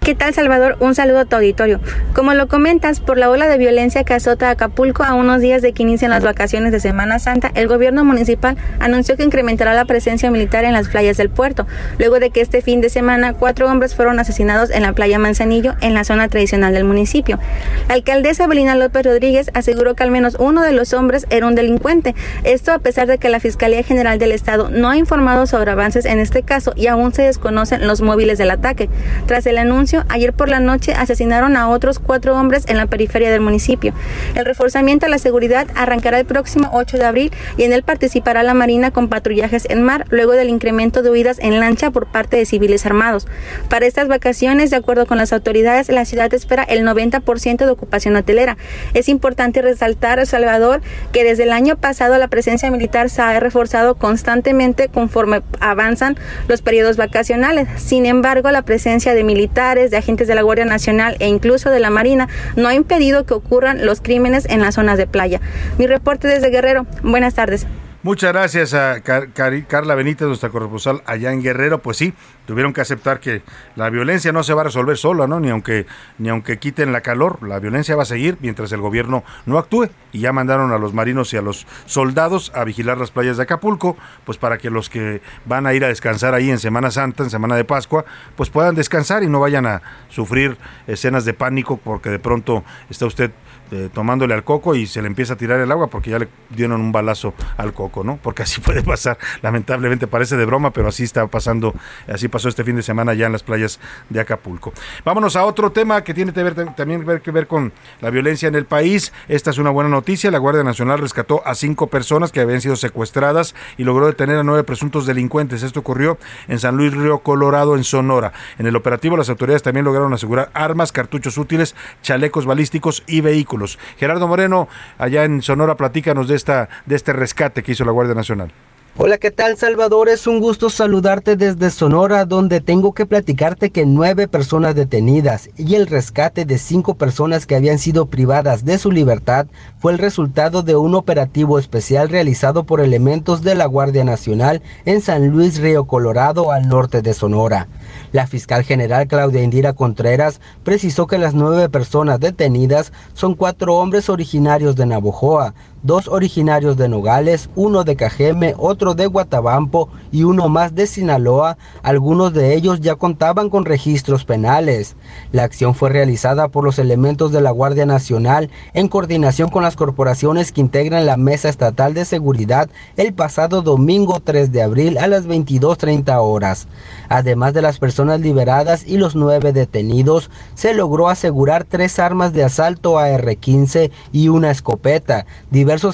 ¿Qué tal Salvador? Un saludo a tu auditorio. Como lo comentas, por la ola de violencia que azota Acapulco a unos días de que inician las vacaciones de Semana Santa, el gobierno municipal anunció que incrementará la presencia militar en las playas del puerto, luego de que este fin de semana cuatro hombres fueron asesinados en la playa Manzanillo, en la zona tradicional del municipio. La alcaldesa Belina López Rodríguez aseguró que al menos uno de los hombres era un delincuente, esto a pesar de que la Fiscalía General del Estado no ha informado sobre avances en este caso y aún se desconocen los móviles del ataque. Tras el anuncio, ayer por la noche asesinaron a otros cuatro hombres en la periferia del municipio. El reforzamiento a la seguridad arrancará el próximo 8 de abril y en él participará la Marina con patrullajes en mar, luego del incremento de huidas en lancha por parte de civiles armados. Para estas vacaciones, de acuerdo con las autoridades, la ciudad espera el 90% de ocupación hotelera. Es importante resaltar, Salvador, que desde el año pasado la presencia militar se ha reforzado constantemente conforme avanzan los periodos vacacionales. Sin embargo, la presencia de militares, de agentes de la Guardia Nacional e incluso de la Marina no ha impedido que ocurran los crímenes en las zonas de playa. Mi reporte desde Guerrero. Buenas tardes. Muchas gracias a Carla Benítez, nuestra corresponsal allá en Guerrero. Pues sí, tuvieron que aceptar que la violencia no se va a resolver sola, ¿no? Ni aunque, ni aunque quiten la calor, la violencia va a seguir mientras el gobierno no actúe. Y ya mandaron a los marinos y a los soldados a vigilar las playas de Acapulco, pues para que los que van a ir a descansar ahí en Semana Santa, en Semana de Pascua, pues puedan descansar y no vayan a sufrir escenas de pánico porque de pronto está usted eh, tomándole al coco y se le empieza a tirar el agua porque ya le dieron un balazo al coco, ¿no? Porque así puede pasar, lamentablemente parece de broma, pero así está pasando, así pasó este fin de semana ya en las playas de Acapulco. Vámonos a otro tema que tiene que ver, también que ver con la violencia en el país. Esta es una buena noticia, la Guardia Nacional rescató a cinco personas que habían sido secuestradas y logró detener a nueve presuntos delincuentes. Esto ocurrió en San Luis Río Colorado, en Sonora. En el operativo las autoridades también lograron asegurar armas, cartuchos útiles, chalecos balísticos y vehículos. Gerardo Moreno, allá en Sonora, platícanos de, esta, de este rescate que hizo la Guardia Nacional. Hola, ¿qué tal Salvador? Es un gusto saludarte desde Sonora, donde tengo que platicarte que nueve personas detenidas y el rescate de cinco personas que habían sido privadas de su libertad fue el resultado de un operativo especial realizado por elementos de la Guardia Nacional en San Luis Río Colorado, al norte de Sonora. La fiscal general Claudia Indira Contreras precisó que las nueve personas detenidas son cuatro hombres originarios de Navojoa, dos originarios de Nogales, uno de Cajeme, otro de Guatabampo y uno más de Sinaloa. Algunos de ellos ya contaban con registros penales. La acción fue realizada por los elementos de la Guardia Nacional en coordinación con las corporaciones que integran la Mesa Estatal de Seguridad el pasado domingo 3 de abril a las 22.30 horas. Además de las personas liberadas y los nueve detenidos, se logró asegurar tres armas de asalto AR-15 y una escopeta,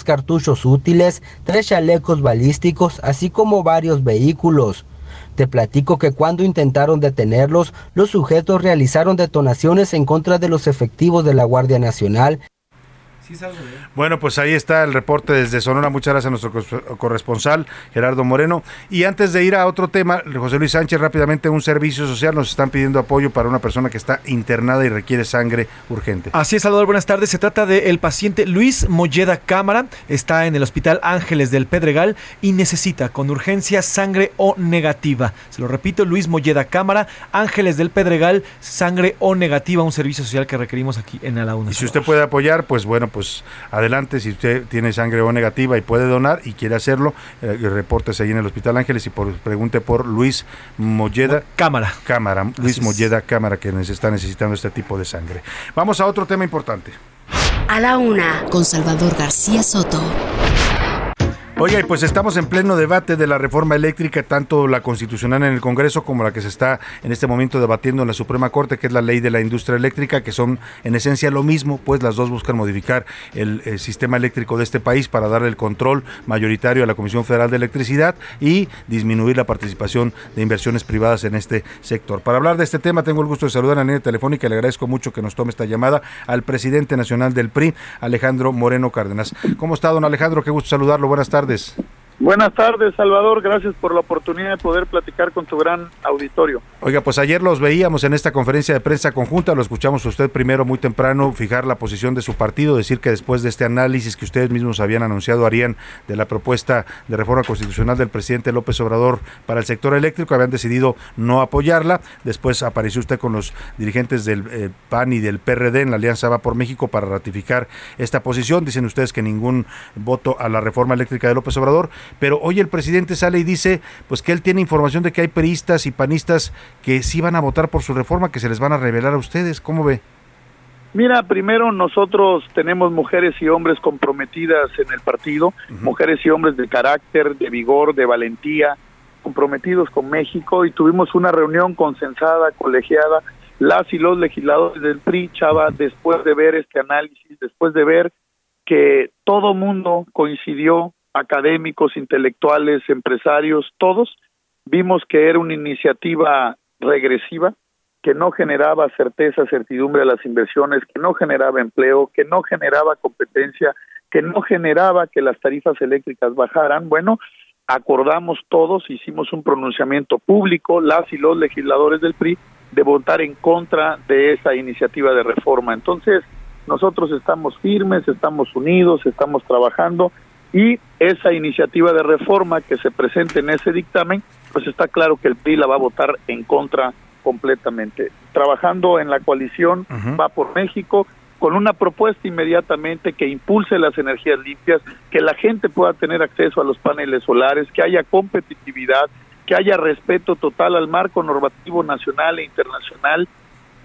cartuchos útiles, tres chalecos balísticos, así como varios vehículos. Te platico que cuando intentaron detenerlos, los sujetos realizaron detonaciones en contra de los efectivos de la Guardia Nacional bueno, pues ahí está el reporte desde Sonora. Muchas gracias a nuestro corresponsal Gerardo Moreno. Y antes de ir a otro tema, José Luis Sánchez, rápidamente, un servicio social nos están pidiendo apoyo para una persona que está internada y requiere sangre urgente. Así es, Salvador, buenas tardes. Se trata del paciente Luis Molleda Cámara. Está en el Hospital Ángeles del Pedregal y necesita con urgencia sangre O negativa. Se lo repito, Luis Molleda Cámara, Ángeles del Pedregal, sangre O negativa, un servicio social que requerimos aquí en Alauna. Y si usted puede apoyar, pues bueno, pues adelante, si usted tiene sangre O negativa y puede donar y quiere hacerlo, eh, repórtese ahí en el Hospital Ángeles y por, pregunte por Luis Molleda. Cámara. Cámara, Luis Molleda Cámara, que está necesitando este tipo de sangre. Vamos a otro tema importante. A la una, con Salvador García Soto. Oye, pues estamos en pleno debate de la reforma eléctrica, tanto la constitucional en el Congreso como la que se está en este momento debatiendo en la Suprema Corte, que es la ley de la industria eléctrica, que son en esencia lo mismo, pues las dos buscan modificar el, sistema eléctrico de este país para darle el control mayoritario a la Comisión Federal de Electricidad y disminuir la participación de inversiones privadas en este sector. Para hablar de este tema, tengo el gusto de saludar a la línea telefónica y le agradezco mucho que nos tome esta llamada al presidente nacional del PRI, Alejandro Moreno Cárdenas. ¿Cómo está, don Alejandro? Qué gusto saludarlo. Buenas tardes. tardes. Buenas tardes, Salvador. Gracias por la oportunidad de poder platicar con tu gran auditorio. Oiga, pues ayer los veíamos en esta conferencia de prensa conjunta, lo escuchamos a usted primero muy temprano fijar la posición de su partido, decir que después de este análisis que ustedes mismos habían anunciado harían de la propuesta de reforma constitucional del presidente López Obrador para el sector eléctrico, habían decidido no apoyarla. Después apareció usted con los dirigentes del eh, PAN y del PRD en la Alianza Va por México para ratificar esta posición. Dicen ustedes que ningún voto a la reforma eléctrica de López Obrador pero hoy el presidente sale y dice pues que él tiene información de que hay peristas y panistas que sí van a votar por su reforma, que se les van a revelar a ustedes. ¿Cómo ve? Mira, primero nosotros tenemos mujeres y hombres comprometidas en el partido, mujeres y hombres de carácter, de vigor, de valentía, comprometidos con México y tuvimos una reunión consensada, colegiada, las y los legisladores del PRI, Chava, después de ver este análisis, después de ver que todo mundo coincidió académicos, intelectuales, empresarios, todos, vimos que era una iniciativa regresiva, que no generaba certeza, certidumbre a las inversiones, que no generaba empleo, que no generaba competencia, que no generaba que las tarifas eléctricas bajaran. Bueno, acordamos todos, hicimos un pronunciamiento público, las y los legisladores del PRI, de votar en contra de esa iniciativa de reforma. Entonces, nosotros estamos firmes, estamos unidos, estamos trabajando y esa iniciativa de reforma que se presente en ese dictamen pues está claro que el PRI la va a votar en contra completamente. Trabajando en la coalición va por México con una propuesta inmediatamente que impulse las energías limpias, que la gente pueda tener acceso a los paneles solares, que haya competitividad, que haya respeto total al marco normativo nacional e internacional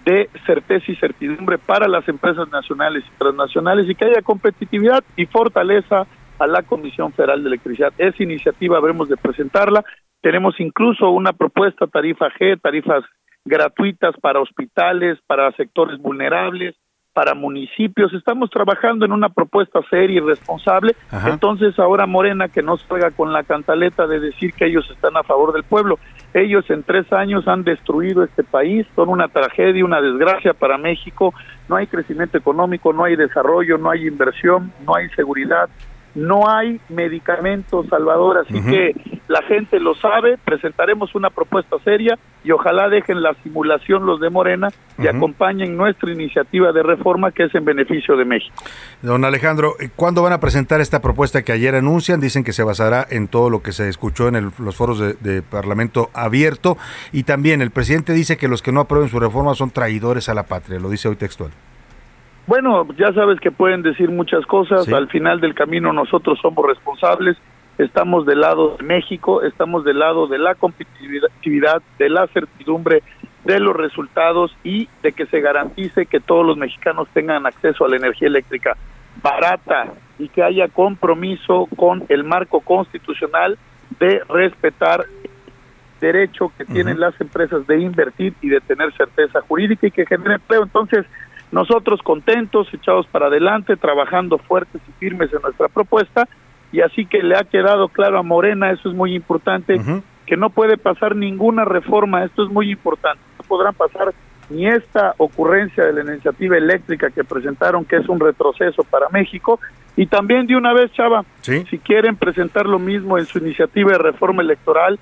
de certeza y certidumbre para las empresas nacionales y transnacionales y que haya competitividad y fortaleza a la Comisión Federal de Electricidad. Esa iniciativa habremos de presentarla. Tenemos incluso una propuesta tarifa G, tarifas gratuitas para hospitales, para sectores vulnerables, para municipios. Estamos trabajando en una propuesta seria y responsable. Entonces ahora Morena que no salga con la cantaleta de decir que ellos están a favor del pueblo. Ellos en tres años han destruido este país, son una tragedia, una desgracia para México. No hay crecimiento económico, no hay desarrollo, no hay inversión, no hay seguridad, no hay medicamentos, Salvador, así que la gente lo sabe, presentaremos una propuesta seria y ojalá dejen la simulación los de Morena y acompañen nuestra iniciativa de reforma que es en beneficio de México. Don Alejandro, ¿cuándo van a presentar esta propuesta que ayer anuncian? Dicen que se basará en todo lo que se escuchó en los foros de, de, Parlamento abierto y también el presidente dice que los que no aprueben su reforma son traidores a la patria, lo dice hoy textual. Bueno, ya sabes que pueden decir muchas cosas, al final del camino nosotros somos responsables, estamos del lado de México, estamos del lado de la competitividad, de la certidumbre de los resultados y de que se garantice que todos los mexicanos tengan acceso a la energía eléctrica barata y que haya compromiso con el marco constitucional de respetar derecho que tienen las empresas de invertir y de tener certeza jurídica y que genere empleo. Entonces, nosotros contentos, echados para adelante, trabajando fuertes y firmes en nuestra propuesta, y así que le ha quedado claro a Morena, eso es muy importante, que no puede pasar ninguna reforma, esto es muy importante, no podrán pasar ni esta ocurrencia de la iniciativa eléctrica que presentaron, que es un retroceso para México, y también de una vez, Chava, si quieren presentar lo mismo en su iniciativa de reforma electoral,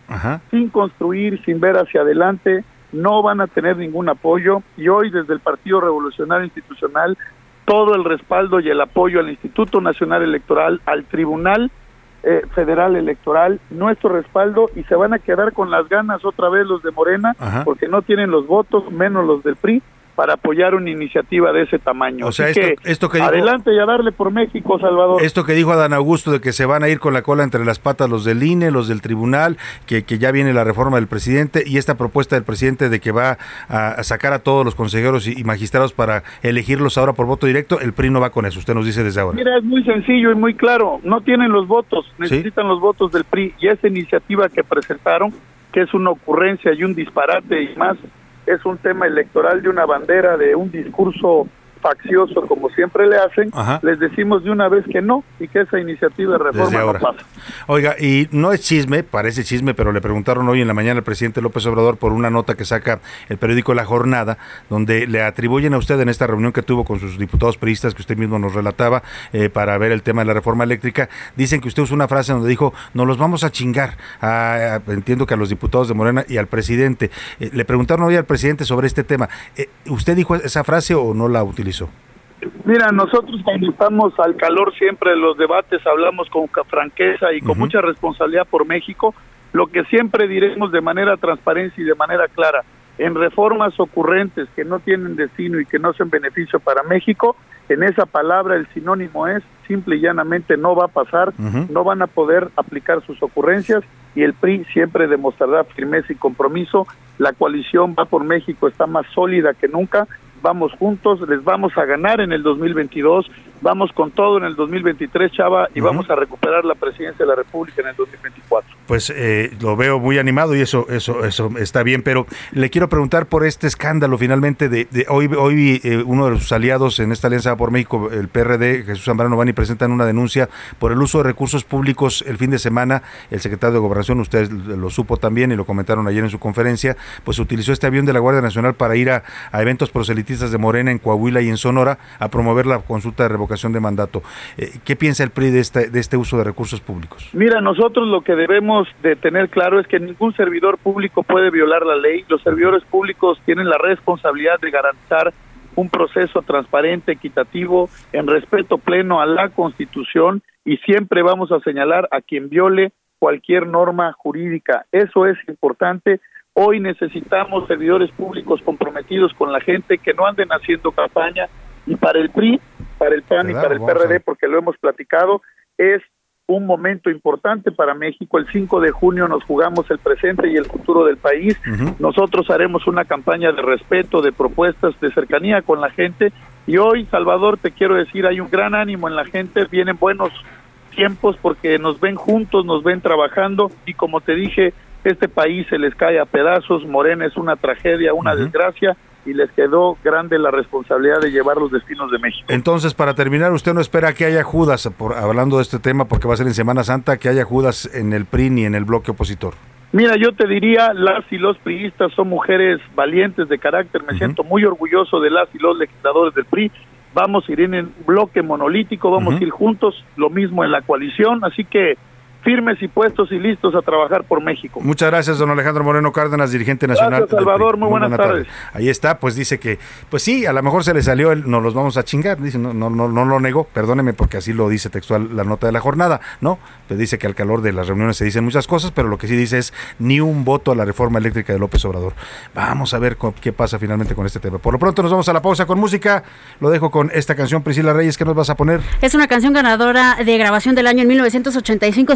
sin construir, sin ver hacia adelante, no van a tener ningún apoyo y hoy desde el Partido Revolucionario Institucional todo el respaldo y el apoyo al Instituto Nacional Electoral, al Tribunal eh, Federal Electoral, nuestro respaldo y se van a quedar con las ganas otra vez los de Morena porque no tienen los votos, menos los del PRI para apoyar una iniciativa de ese tamaño. O sea, esto, que, adelante y a darle por México, Salvador. Esto que dijo Adán Augusto de que se van a ir con la cola entre las patas los del INE, los del tribunal, que, que ya viene la reforma del presidente y esta propuesta del presidente de que va a, sacar a todos los consejeros y, magistrados para elegirlos ahora por voto directo, el PRI no va con eso, usted nos dice desde ahora. Mira, es muy sencillo y muy claro, no tienen los votos, necesitan los votos del PRI y esa iniciativa que presentaron, que es una ocurrencia y un disparate y más es un tema electoral de una bandera, de un discurso faccioso como siempre le hacen, les decimos de una vez que no y que esa iniciativa de reforma no pasa. Oiga, y no es chisme, parece chisme, pero le preguntaron hoy en la mañana al presidente López Obrador por una nota que saca el periódico La Jornada, donde le atribuyen a usted en esta reunión que tuvo con sus diputados periodistas que usted mismo nos relataba eh, para ver el tema de la reforma eléctrica, dicen que usted usó una frase donde dijo, nos los vamos a chingar, entiendo que a los diputados de Morena y al presidente. Eh, le preguntaron hoy al presidente sobre este tema. Eh, ¿Usted dijo esa frase o no la utilizó? Mira, nosotros cuando estamos al calor siempre de los debates hablamos con franqueza y con mucha responsabilidad por México, lo que siempre diremos de manera transparencia y de manera clara, en reformas ocurrentes que no tienen destino y que no son beneficio para México, en esa palabra el sinónimo es simple y llanamente no va a pasar, no van a poder aplicar sus ocurrencias y el PRI siempre demostrará firmeza y compromiso. La coalición va por México, está más sólida que nunca vamos juntos, les vamos a ganar en el 2022, vamos con todo en el 2023, Chava, y vamos a recuperar la presidencia de la República en el 2024. Pues eh, lo veo muy animado y eso, eso, eso está bien, pero le quiero preguntar por este escándalo finalmente de, hoy, hoy eh, uno de sus aliados en esta alianza por México, el PRD, Jesús Zambrano Bani, presentan una denuncia por el uso de recursos públicos el fin de semana. El secretario de Gobernación, usted lo supo también y lo comentaron ayer en su conferencia, pues utilizó este avión de la Guardia Nacional para ir a, a eventos proselitistas de Morena en Coahuila y en Sonora a promover la consulta de revocación de mandato. Eh, ¿Qué piensa el PRI de este, de este uso de recursos públicos? Mira, nosotros lo que debemos de tener claro es que ningún servidor público puede violar la ley. Los servidores públicos tienen la responsabilidad de garantizar un proceso transparente, equitativo, en respeto pleno a la Constitución y siempre vamos a señalar a quien viole cualquier norma jurídica. Eso es importante. Hoy necesitamos servidores públicos comprometidos con la gente que no anden haciendo campaña y para el PRI, para el PAN y para el PRD, porque lo hemos platicado, es un momento importante para México. El 5 de junio nos jugamos el presente y el futuro del país. Nosotros haremos una campaña de respeto, de propuestas, de cercanía con la gente. Y hoy, Salvador, te quiero decir, hay un gran ánimo en la gente, vienen buenos tiempos porque nos ven juntos, nos ven trabajando y como te dije, este país se les cae a pedazos, Morena es una tragedia, una desgracia y les quedó grande la responsabilidad de llevar los destinos de México. Entonces, para terminar, usted no espera que haya Judas, por, hablando de este tema, porque va a ser en Semana Santa, que haya Judas en el PRI ni en el bloque opositor. Mira, yo te diría, las y los priistas son mujeres valientes de carácter, me siento muy orgulloso de las y los legisladores del PRI, vamos a ir en un bloque monolítico, vamos a ir juntos, lo mismo en la coalición, así que firmes y puestos y listos a trabajar por México. Muchas gracias, don Alejandro Moreno Cárdenas, dirigente nacional. Gracias, Salvador. Muy buenas buena tardes. tarde. Ahí está, pues dice que, pues sí, a lo mejor se le salió el, nos los vamos a chingar, dice, no, no, no, no lo negó, perdóneme porque así lo dice textual la nota de la jornada, ¿no? Pues dice que al calor de las reuniones se dicen muchas cosas, pero lo que sí dice es ni un voto a la reforma eléctrica de López Obrador. Vamos a ver qué pasa finalmente con este tema. Por lo pronto nos vamos a la pausa con música, lo dejo con esta canción, Priscila Reyes, ¿qué nos vas a poner? Es una canción ganadora de grabación del año en 1985,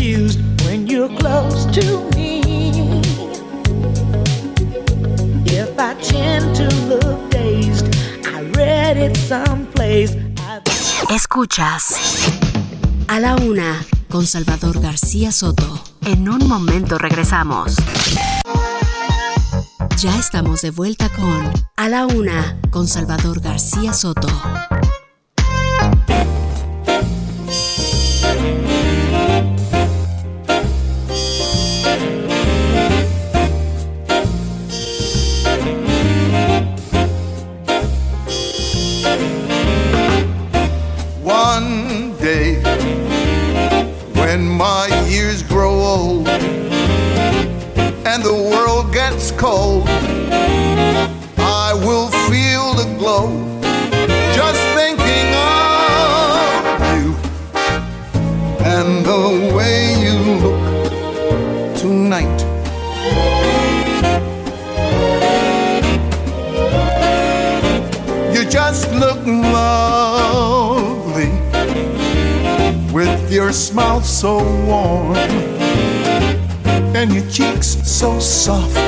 close to me. If I tend to look dazed, I read it someplace. Escuchas A la una con Salvador García Soto. En un momento regresamos. Ya estamos de vuelta con A la una con Salvador García Soto. So warm and your cheeks so soft.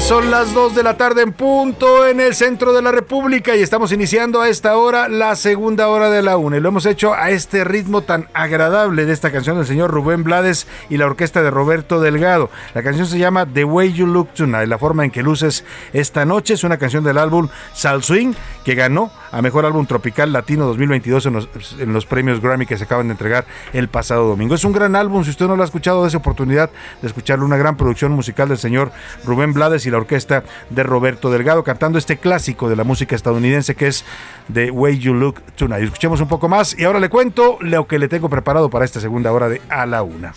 Son las 2 de la tarde en punto en el centro de la República y estamos iniciando a esta hora la segunda hora de la una. Y lo hemos hecho a este ritmo tan agradable de esta canción del señor Rubén Blades y la orquesta de Roberto Delgado. La canción se llama The Way You Look Tonight, la forma en que luces esta noche. Es una canción del álbum Sal Swing que ganó a Mejor Álbum Tropical Latino 2022 en los, en los premios Grammy que se acaban de entregar el pasado domingo. Es un gran álbum, si usted no lo ha escuchado, esa oportunidad de escucharlo, una gran producción musical del señor Rubén Blades y la orquesta de Roberto Delgado cantando este clásico de la música estadounidense que es The Way You Look Tonight. Escuchemos un poco más y ahora le cuento lo que le tengo preparado para esta segunda hora de A la Una.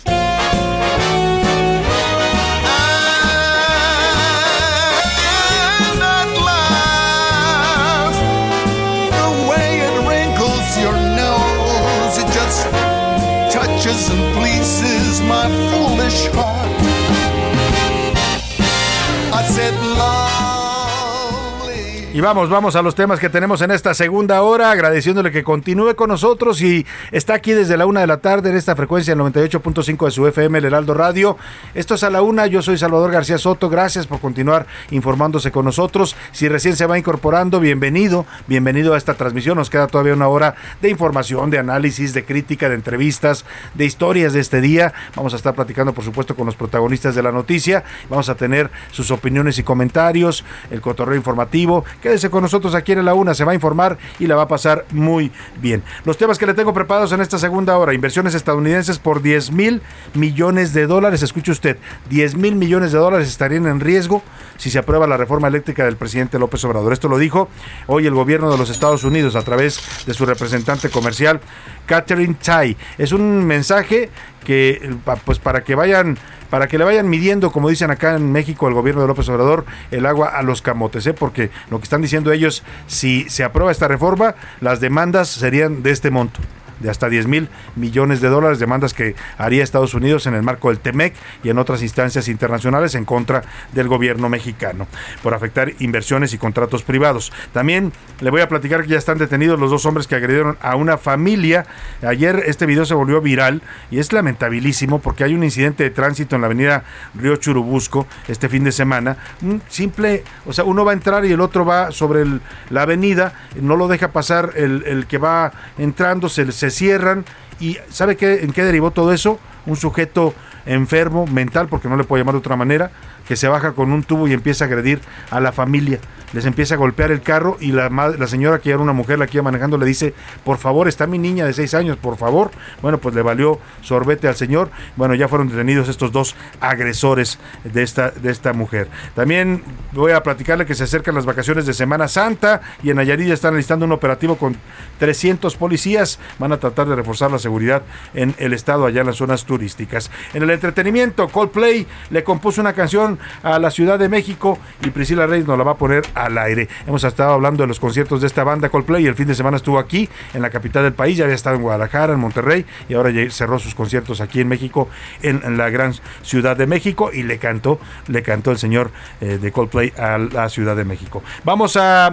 Y vamos, vamos a los temas que tenemos en esta segunda hora, agradeciéndole que continúe con nosotros y está aquí desde la una de la tarde en esta frecuencia del 98.5 de su FM, el Heraldo Radio. Esto es a la una, yo soy Salvador García Soto, gracias por continuar informándose con nosotros. Si recién se va incorporando, bienvenido, bienvenido a esta transmisión. Nos queda todavía una hora de información, de análisis, de crítica, de entrevistas, de historias de este día. Vamos a estar platicando, por supuesto, con los protagonistas de la noticia. Vamos a tener sus opiniones y comentarios, el cotorreo informativo Quédese con nosotros aquí en la una, se va a informar y la va a pasar muy bien. Los temas que le tengo preparados en esta segunda hora, inversiones estadounidenses por 10 mil millones de dólares, escuche usted, 10 mil millones de dólares estarían en riesgo si se aprueba la reforma eléctrica del presidente López Obrador. Esto lo dijo hoy el gobierno de los Estados Unidos a través de su representante comercial, Catherine Tai. Es un mensaje que pues para que vayan para que le vayan midiendo, como dicen acá en México el gobierno de López Obrador, el agua a los camotes, ¿eh? porque lo que están diciendo ellos, si se aprueba esta reforma, las demandas serían de este monto de hasta 10 mil millones de dólares, demandas que haría Estados Unidos en el marco del TEMEC y en otras instancias internacionales en contra del gobierno mexicano por afectar inversiones y contratos privados. También le voy a platicar que ya están detenidos los dos hombres que agredieron a una familia. Ayer este video se volvió viral y es lamentabilísimo porque hay un incidente de tránsito en la avenida Río Churubusco este fin de semana. Un simple, o sea, uno va a entrar y el otro va sobre la avenida, no lo deja pasar el, que va entrando, se, se cierran y ¿sabe qué, en qué derivó todo eso? Un sujeto enfermo mental, porque no le puedo llamar de otra manera, que se baja con un tubo y empieza a agredir a la familia. Les empieza a golpear el carro y la, la señora que era una mujer la que iba manejando le dice, por favor, está mi niña de seis años, por favor. Bueno, pues le valió sorbete al señor. Bueno, ya fueron detenidos estos dos agresores de esta, de esta mujer. También voy a platicarle que se acercan las vacaciones de Semana Santa y en Nayarit ya están listando un operativo con 300 policías. Van a tratar de reforzar la seguridad en el estado allá en las zonas turísticas. En el entretenimiento, Coldplay le compuso una canción a la Ciudad de México y Priscila Reyes nos la va a poner al aire. Hemos estado hablando de los conciertos de esta banda Coldplay y el fin de semana estuvo aquí en la capital del país, ya había estado en Guadalajara, en Monterrey y ahora cerró sus conciertos aquí en México, en, la gran Ciudad de México y le cantó, le cantó el señor eh, de Coldplay a la Ciudad de México. Vamos a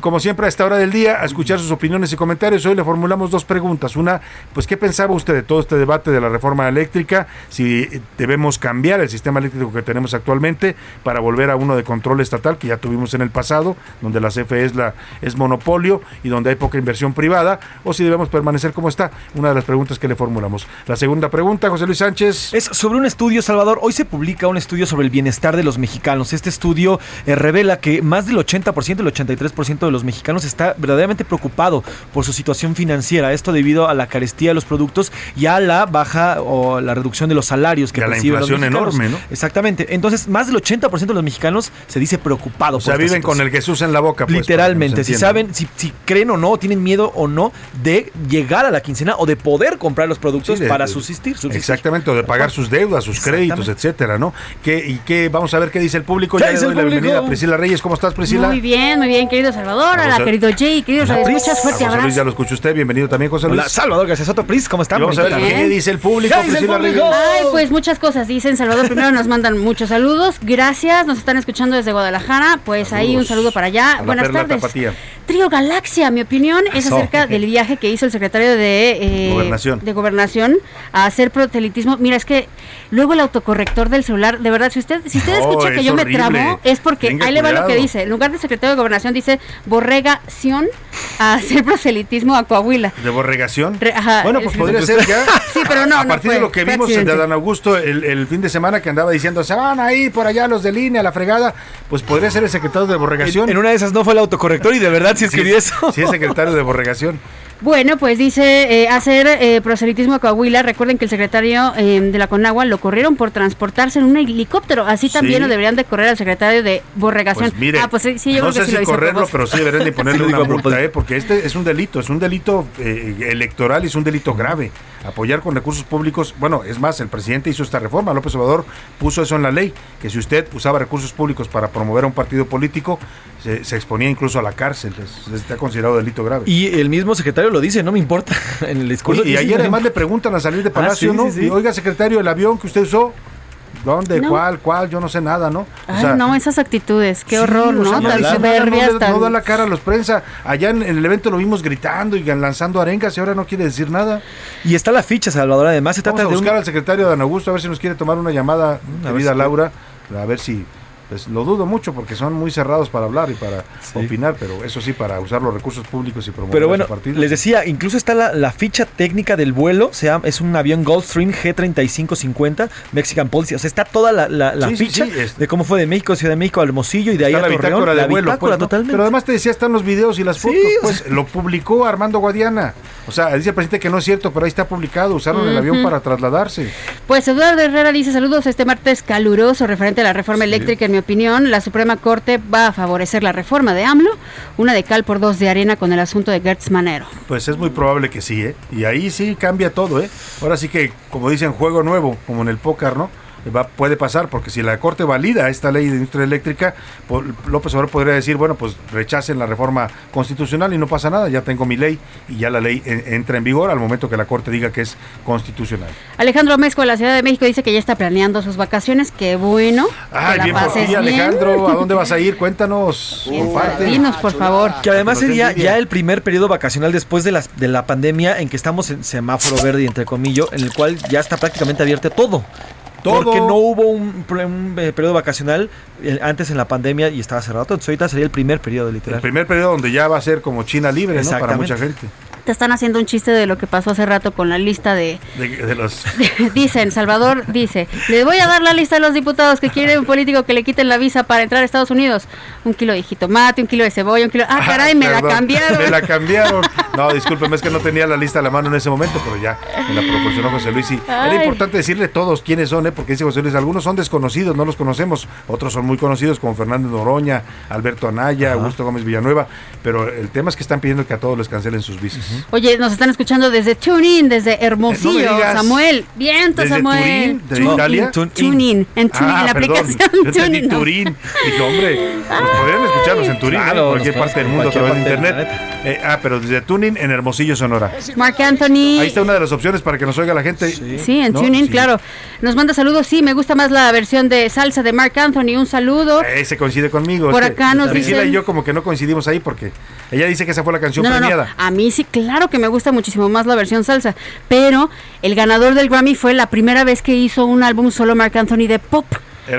como siempre a esta hora del día, a escuchar sus opiniones y comentarios. Hoy le formulamos dos preguntas. Una, pues, ¿qué pensaba usted de todo este debate de la reforma eléctrica? Si debemos cambiar el sistema eléctrico que tenemos actualmente para volver a uno de control estatal que ya tuvimos en el pasado, donde la CFE es, la, es monopolio y donde hay poca inversión privada, o si debemos permanecer como está. Una de las preguntas que le formulamos. La segunda pregunta, José Luis Sánchez. Es sobre un estudio, Salvador. Hoy se publica un estudio sobre el bienestar de los mexicanos. Este estudio eh, revela que más del 80%, el 83% de los mexicanos está verdaderamente preocupado por su situación financiera. Esto debido a la carestía de los productos y a la baja o la reducción de los salarios que y a la inflación enorme, ¿no? Exactamente. Entonces, más del 80% de los mexicanos se dice preocupado. O sea, viven con el Jesús en la boca. Pues, Literalmente. Si saben, si, creen o no, tienen miedo o no de llegar a la quincena o de poder comprar los productos para subsistir, Exactamente, o de pagar sus deudas, sus créditos, etcétera, ¿no? ¿Qué, y qué, vamos a ver qué dice el público. Ya le doy la bienvenida a Priscila Reyes. ¿Cómo estás, Priscila? Muy bien, muy bien, querido Salvador. Hola, querido Jay, queridos escuchas, fuerte abrazo. Luis, ya lo escucha usted. Bienvenido también, José Luis. Hola, Salvador García Soto, Pris, ¿cómo están? Vamos a ver qué dice el público, Priscila Reyes. Ay, pues muchas cosas dicen. Salvador, primero nos mandan muchos saludos. Gracias, nos están escuchando desde Guadalajara. Pues ahí un saludo para allá. Buenas tardes. Trío Galaxia, mi opinión es acerca del viaje que hizo el secretario de, eh, Gobernación. de Gobernación a hacer proselitismo. Mira, es que luego el autocorrector del celular, de verdad, si usted, si usted escucha que yo me tramo, es porque ahí le va lo que dice. En lugar de secretario de Gobernación dice borregación a hacer proselitismo a Coahuila. ¿De borregación? bueno, pues podría ser ya. sí, pero no. A, partir de lo que vimos de Adán Augusto el, fin de semana que andaba diciendo, se van a ir por allá los de línea, la fregada, pues podría ser el secretario de borregación. En, en una de esas no fue el autocorrector y de verdad si escribí eso. Sí, es secretario de borregación. Bueno, pues dice eh, hacer eh, proselitismo a Coahuila. Recuerden que el secretario eh, de la Conagua lo corrieron por transportarse en un helicóptero. Así también lo deberían de correr al secretario de Borregación. Pues mire, ah, pues sí, yo no sé si correrlo, pero sí deberían de ponerle una multa, ¿eh? porque este es un delito, es un delito electoral y es un delito grave. Apoyar con recursos públicos, bueno, es más, el presidente hizo esta reforma, López Obrador puso eso en la ley, que si usted usaba recursos públicos para promover a un partido político, se, exponía incluso a la cárcel, está considerado delito grave. Y el mismo secretario lo dice, no me importa en el discurso. y ayer además le preguntan a salir de ah, Palacio, ¿no? oiga, secretario, el avión que usted usó, ¿Dónde? ¿Cuál? ¿Cuál? Yo no sé nada, ¿no? Ay, no, esas actitudes, qué horror, ¿no? Tan soberbias, no, no, da la cara a los prensa. Allá en, el evento lo vimos gritando y lanzando arengas y ahora no quiere decir nada. Y está la ficha, Salvador. Además, se trata Vamos a buscar al secretario Dan Augusto a ver si nos quiere tomar una llamada, a vida Laura, a ver si pues lo dudo mucho porque son muy cerrados para hablar y para opinar, pero eso sí, para usar los recursos públicos y promover Pero bueno, les decía, incluso está la, ficha técnica del vuelo, sea, es un avión Gulfstream G3550 Mexican Policy, o sea, está toda la, ficha de cómo fue de México, Ciudad de México, al Hermosillo y de ahí a la Torreón. de vuelo, pues, totalmente. Pero además te decía, están los videos y las fotos, pues lo publicó Armando Guadiana. O sea, dice el presidente que no es cierto, pero ahí está publicado, usaron el avión para trasladarse. Pues Eduardo Herrera dice, saludos este martes caluroso referente a la reforma eléctrica en mi opinión, la Suprema Corte va a favorecer la reforma de AMLO, una de cal por dos de arena con el asunto de Gertz Manero. Pues es muy probable que sí, ¿eh? Y ahí sí cambia todo, ¿eh? Ahora sí que, como dicen, juego nuevo, como en el póker, ¿no? Va, puede pasar, porque si la Corte valida esta ley de industria eléctrica, López Obrador podría decir, bueno, pues rechacen la reforma constitucional y no pasa nada, ya tengo mi ley y ya la ley entra en vigor al momento que la Corte diga que es constitucional. Alejandro Mezco de la Ciudad de México dice que ya está planeando sus vacaciones, qué bueno. Ay, bien por ti, Alejandro, ¿a dónde vas a ir? Cuéntanos, Dinos, por favor. Que además sería ya el primer periodo vacacional después de la, de la pandemia en que estamos en semáforo verde, entre comillas, en el cual ya está prácticamente abierto todo. Porque no hubo un, eh, periodo vacacional eh, antes en la pandemia y estaba cerrado. Entonces ahorita sería el primer periodo literal. El primer periodo donde ya va a ser como China libre, ¿no? Para mucha gente te están haciendo un chiste de lo que pasó hace rato con la lista de... De, los... Dicen, Salvador dice, le voy a dar la lista de los diputados que quieren un político que le quiten la visa para entrar a Estados Unidos. Un kilo de jitomate, un kilo de cebolla, un kilo... Ah, caray, me la cambiaron. Me la cambiaron. No, discúlpeme, es que no tenía la lista a la mano en ese momento, pero ya me la proporcionó José Luis. Y era importante decirle todos quiénes son, ¿eh? porque dice José Luis, algunos son desconocidos, no los conocemos, otros son muy conocidos como Fernando Noroña, Alberto Anaya, Augusto Gómez Villanueva, pero el tema es que están pidiendo que a todos les cancelen sus visas. Oye, nos están escuchando desde TuneIn, desde Hermosillo, Samuel. Viento, Samuel. ¿De Italia? TuneIn, en, ah, la aplicación TuneIn. Turín. Dije, hombre, pues podrían escucharnos en Turín, ¿eh? en cualquier parte del mundo a través de internet. Eh, ah, pero desde TuneIn en Hermosillo, Sonora. Mark Anthony. Ahí está una de las opciones para que nos oiga la gente. Sí, en TuneIn, claro. Nos manda saludos, sí, me gusta más la versión de salsa de Mark Anthony. Un saludo. Eh, se coincide conmigo. Por acá nos dice. y yo como que no coincidimos ahí porque ella dice que esa fue la canción premiada. A mí sí, claro que me gusta muchísimo más la versión salsa, pero el ganador del Grammy fue la primera vez que hizo un álbum solo Mark Anthony de pop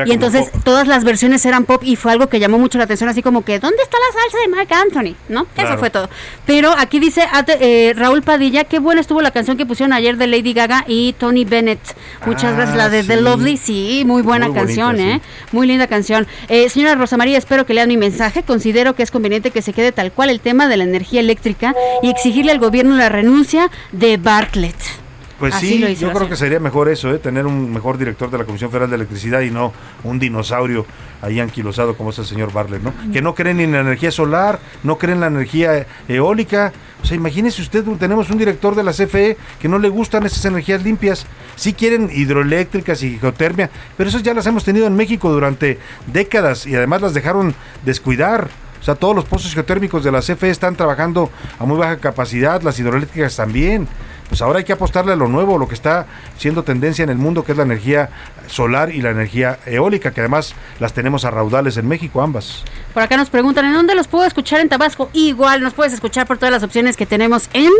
y entonces todas las versiones eran pop y fue algo que llamó mucho la atención, así como que, ¿dónde está la salsa de Mark Anthony? ¿No? Eso fue todo. Pero aquí dice eh, Raúl Padilla, qué buena estuvo la canción que pusieron ayer de Lady Gaga y Tony Bennett. Muchas gracias, la de ah, The Lovely, sí, muy buena canción, ¿eh? Muy linda canción. Eh, señora Rosa María, espero que lean mi mensaje. Considero que es conveniente que se quede tal cual el tema de la energía eléctrica y exigirle al gobierno la renuncia de Bartlett. Pues sí, yo creo que sería mejor eso, ¿eh? tener un mejor director de la Comisión Federal de Electricidad y no un dinosaurio ahí anquilosado como es el señor Bartlett, ¿no? Que no creen ni en la energía solar, no creen en la energía eólica. O sea, imagínese usted, tenemos un director de la CFE que no le gustan esas energías limpias. Sí quieren hidroeléctricas y geotermia, pero esas ya las hemos tenido en México durante décadas y además las dejaron descuidar. O sea, todos los pozos geotérmicos de la CFE están trabajando a muy baja capacidad, las hidroeléctricas también pues ahora hay que apostarle a lo nuevo, lo que está siendo tendencia en el mundo, que es la energía solar y la energía eólica, que además las tenemos a raudales en México ambas. Por acá nos preguntan, ¿en dónde los puedo escuchar en Tabasco? Igual nos puedes escuchar por todas las opciones que tenemos en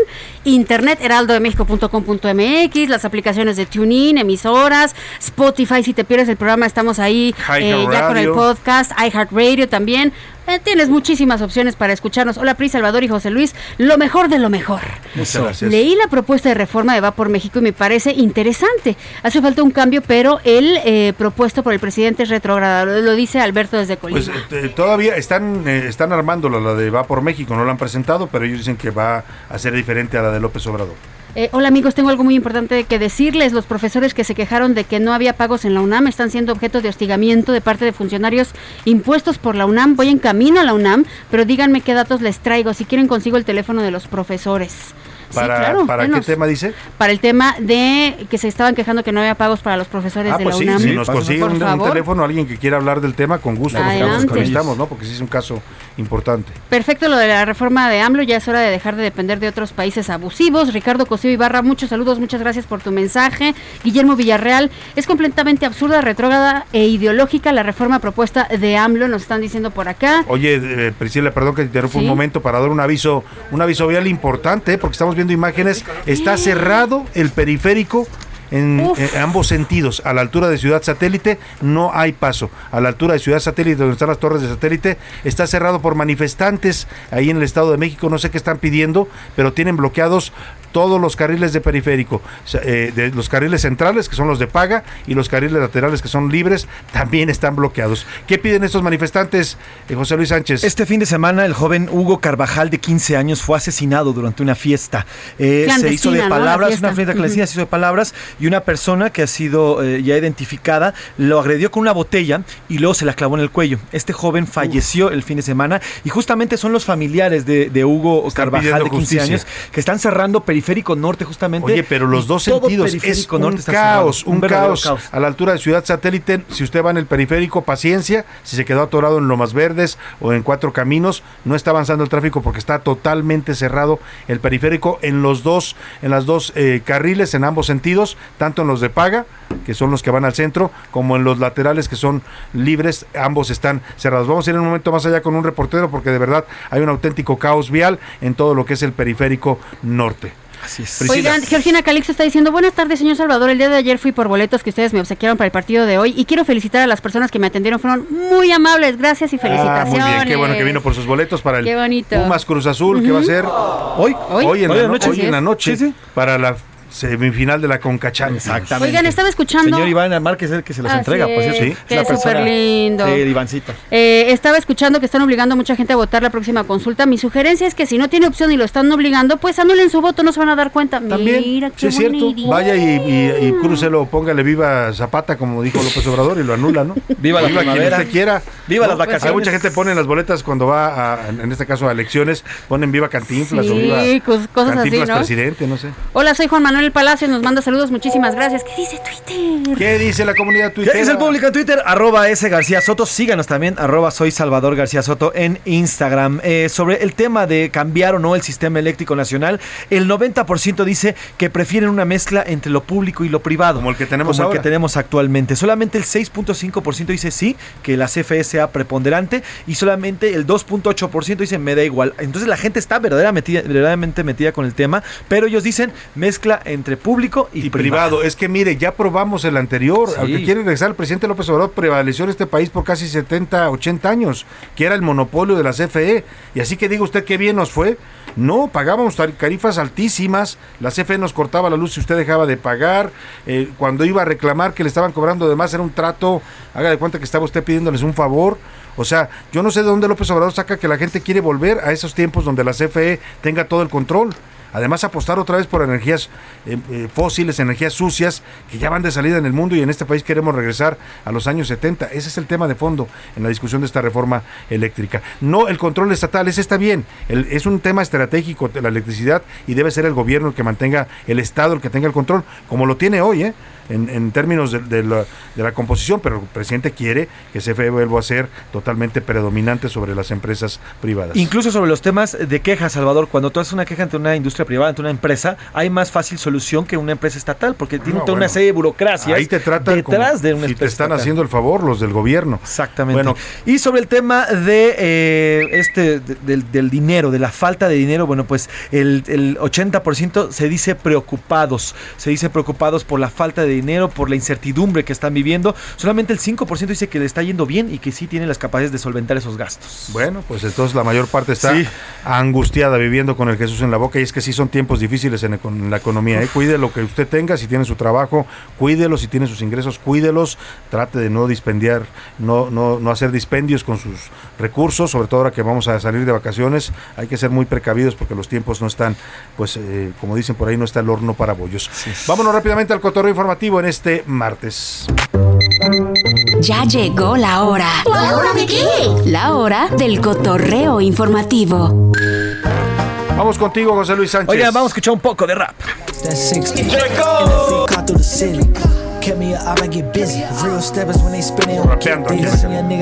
internet, heraldodemexico.com.mx, las aplicaciones de TuneIn, emisoras, Spotify, si te pierdes el programa estamos ahí eh, ya con el podcast, iHeartRadio también. Eh, tienes muchísimas opciones para escucharnos. Hola, Pri Salvador y José Luis. Lo mejor de lo mejor. Muchas gracias. Leí la propuesta de reforma de Va por México y me parece interesante. Hace falta un cambio, pero el eh, propuesto por el presidente es retrógrado. Lo, dice Alberto desde Colima. Pues este, están, eh, están armándolo, la de Va por México. No la han presentado, pero ellos dicen que va a ser diferente a la de López Obrador. Eh, hola amigos, tengo algo muy importante que decirles. Los profesores que se quejaron de que no había pagos en la UNAM están siendo objeto de hostigamiento de parte de funcionarios impuestos por la UNAM. Voy en camino a la UNAM, pero díganme qué datos les traigo. Si quieren consigo el teléfono de los profesores. Para, ¿Para qué tema dice? Para el tema de que se estaban quejando que no había pagos para los profesores ah, de pues la UNAM. Si nos consigue un, teléfono, alguien que quiera hablar del tema, con gusto nos, ¿no? Porque sí es un caso importante. Perfecto lo de la reforma de AMLO, ya es hora de dejar de depender de otros países abusivos. Ricardo Cosío Ibarra, muchos saludos, muchas gracias por tu mensaje. Guillermo Villarreal, es completamente absurda, retrógrada e ideológica la reforma propuesta de AMLO, nos están diciendo por acá. Oye, eh, Priscila, perdón que te interrumpa un momento para dar un aviso, un aviso vial importante, porque estamos viendo imágenes, está cerrado el periférico en, ambos sentidos. A la altura de Ciudad Satélite no hay paso. A la altura de Ciudad Satélite, donde están las torres de satélite, está cerrado por manifestantes ahí en el Estado de México. No sé qué están pidiendo, pero tienen bloqueados todos los carriles de periférico, eh, de los carriles centrales, que son los de paga, y los carriles laterales, que son libres, también están bloqueados. ¿Qué piden estos manifestantes, eh, José Luis Sánchez? Este fin de semana, el joven Hugo Carvajal, de 15 años, fue asesinado durante una fiesta. Eh, se hizo de palabras, una fiesta clandestina, se hizo de palabras, y una persona que ha sido ya identificada lo agredió con una botella y luego se la clavó en el cuello. Este joven falleció el fin de semana, y justamente son los familiares de, Hugo Carvajal, de 15 años, que están cerrando periférico periférico norte justamente. Oye, pero los dos sentidos es un caos, un, caos, A la altura de Ciudad Satélite, si usted va en el periférico, paciencia, si se quedó atorado en Lomas Verdes o en Cuatro Caminos, no está avanzando el tráfico porque está totalmente cerrado el periférico en los dos, en las dos eh, carriles, en ambos sentidos, tanto en los de paga, que son los que van al centro, como en los laterales que son libres, ambos están cerrados. Vamos a ir en un momento más allá con un reportero porque de verdad hay un auténtico caos vial en todo lo que es el periférico norte. Así es. Oigan, Georgina Calixto está diciendo, buenas tardes, señor Salvador. El día de ayer fui por boletos que ustedes me obsequiaron para el partido de hoy y quiero felicitar a las personas que me atendieron. Fueron muy amables. Gracias y felicitaciones. Ah, muy bien, qué bueno que vino por sus boletos para el. Pumas Cruz Azul, que va a ser hoy, hoy, en, la, noche, hoy en la noche, para la semifinal de la Concachán. Exactamente. Oigan, estaba escuchando. Señor Iván Márquez es el que se los entrega, pues sí. es súper lindo. Sí, Ivancito. Eh, estaba escuchando que están obligando a mucha gente a votar la próxima consulta. Mi sugerencia es que si no tiene opción y lo están obligando, pues anulen su voto, no se van a dar cuenta. También, Mira, qué sí, es cierto. Vaya y, y, y crucelo, póngale viva Zapata, como dijo López Obrador, y lo anula, ¿no? Viva la viva quien usted quiera. Viva las vacaciones. Hay mucha gente pone en las boletas cuando va, a, en este caso, a elecciones, ponen viva Cantinflas o viva cosas Cantinflas así, ¿no? presidente, no sé. Hola, soy Juan Manuel Palacio, nos manda saludos, muchísimas gracias. ¿Qué dice Twitter? ¿Qué dice la comunidad Twitter? ¿Qué dice el público en Twitter? Arroba S García Soto. Síganos también, arroba soy Salvador García Soto en Instagram. Eh, sobre el tema de cambiar o no el sistema eléctrico nacional, el 90% dice que prefieren una mezcla entre lo público y lo privado. Como el que tenemos como el que tenemos actualmente. Solamente el 6.5% dice sí, que la CFE sea preponderante y solamente el 2.8% dice me da igual. Entonces la gente está verdaderamente metida, verdaderamente metida con el tema, pero ellos dicen mezcla entre público y, privado. Es que mire, ya probamos el anterior. Aunque quiere regresar el presidente López Obrador, prevaleció en este país por casi 70, 80 años, que era el monopolio de la CFE. Y así que diga usted qué bien nos fue. No, pagábamos tarifas altísimas, la CFE nos cortaba la luz si usted dejaba de pagar, eh, cuando iba a reclamar que le estaban cobrando de más era un trato, haga de cuenta que estaba usted pidiéndoles un favor. O sea, yo no sé de dónde López Obrador saca que la gente quiere volver a esos tiempos donde la CFE tenga todo el control. Además, apostar otra vez por energías eh, eh, fósiles, energías sucias, que ya van de salida en el mundo y en este país queremos regresar a los años 70. Ese es el tema de fondo en la discusión de esta reforma eléctrica. No el control estatal, ese está bien. es un tema estratégico de la electricidad y debe ser el gobierno el que mantenga, el Estado el que tenga el control, como lo tiene hoy, ¿eh? En, términos de, la, composición, pero el presidente quiere que CFE vuelva a ser totalmente predominante sobre las empresas privadas. Incluso sobre los temas de queja, Salvador, cuando tú haces una queja ante una industria privada, ante una empresa, hay más fácil solución que una empresa estatal, porque tiene toda una serie de burocracias ahí te tratan detrás de una si te están haciendo el favor los del gobierno. Exactamente. Bueno, y sobre el tema de eh, este del, dinero, de la falta de dinero, bueno, pues el, el 80% se dice preocupados, se dice preocupados por la falta de dinero, por la incertidumbre que están viviendo. Solamente el 5% dice que le está yendo bien y que sí tiene las capacidades de solventar esos gastos. Bueno, pues entonces la mayor parte está angustiada viviendo con el Jesús en la boca y es que sí son tiempos difíciles en, la economía. ¿eh? Cuide lo que usted tenga, si tiene su trabajo, cuídelo, si tiene sus ingresos, cuídelos, trate de no dispendiar, no, no, no hacer dispendios con sus recursos, sobre todo ahora que vamos a salir de vacaciones, hay que ser muy precavidos porque los tiempos no están, pues eh, como dicen por ahí, no está el horno para bollos. Vámonos rápidamente al cotorreo informativo en este martes. Ya llegó la hora. ¿La hora de qué? La hora del cotorreo informativo. Vamos contigo, José Luis Sánchez. Oigan, vamos a escuchar un poco de rap.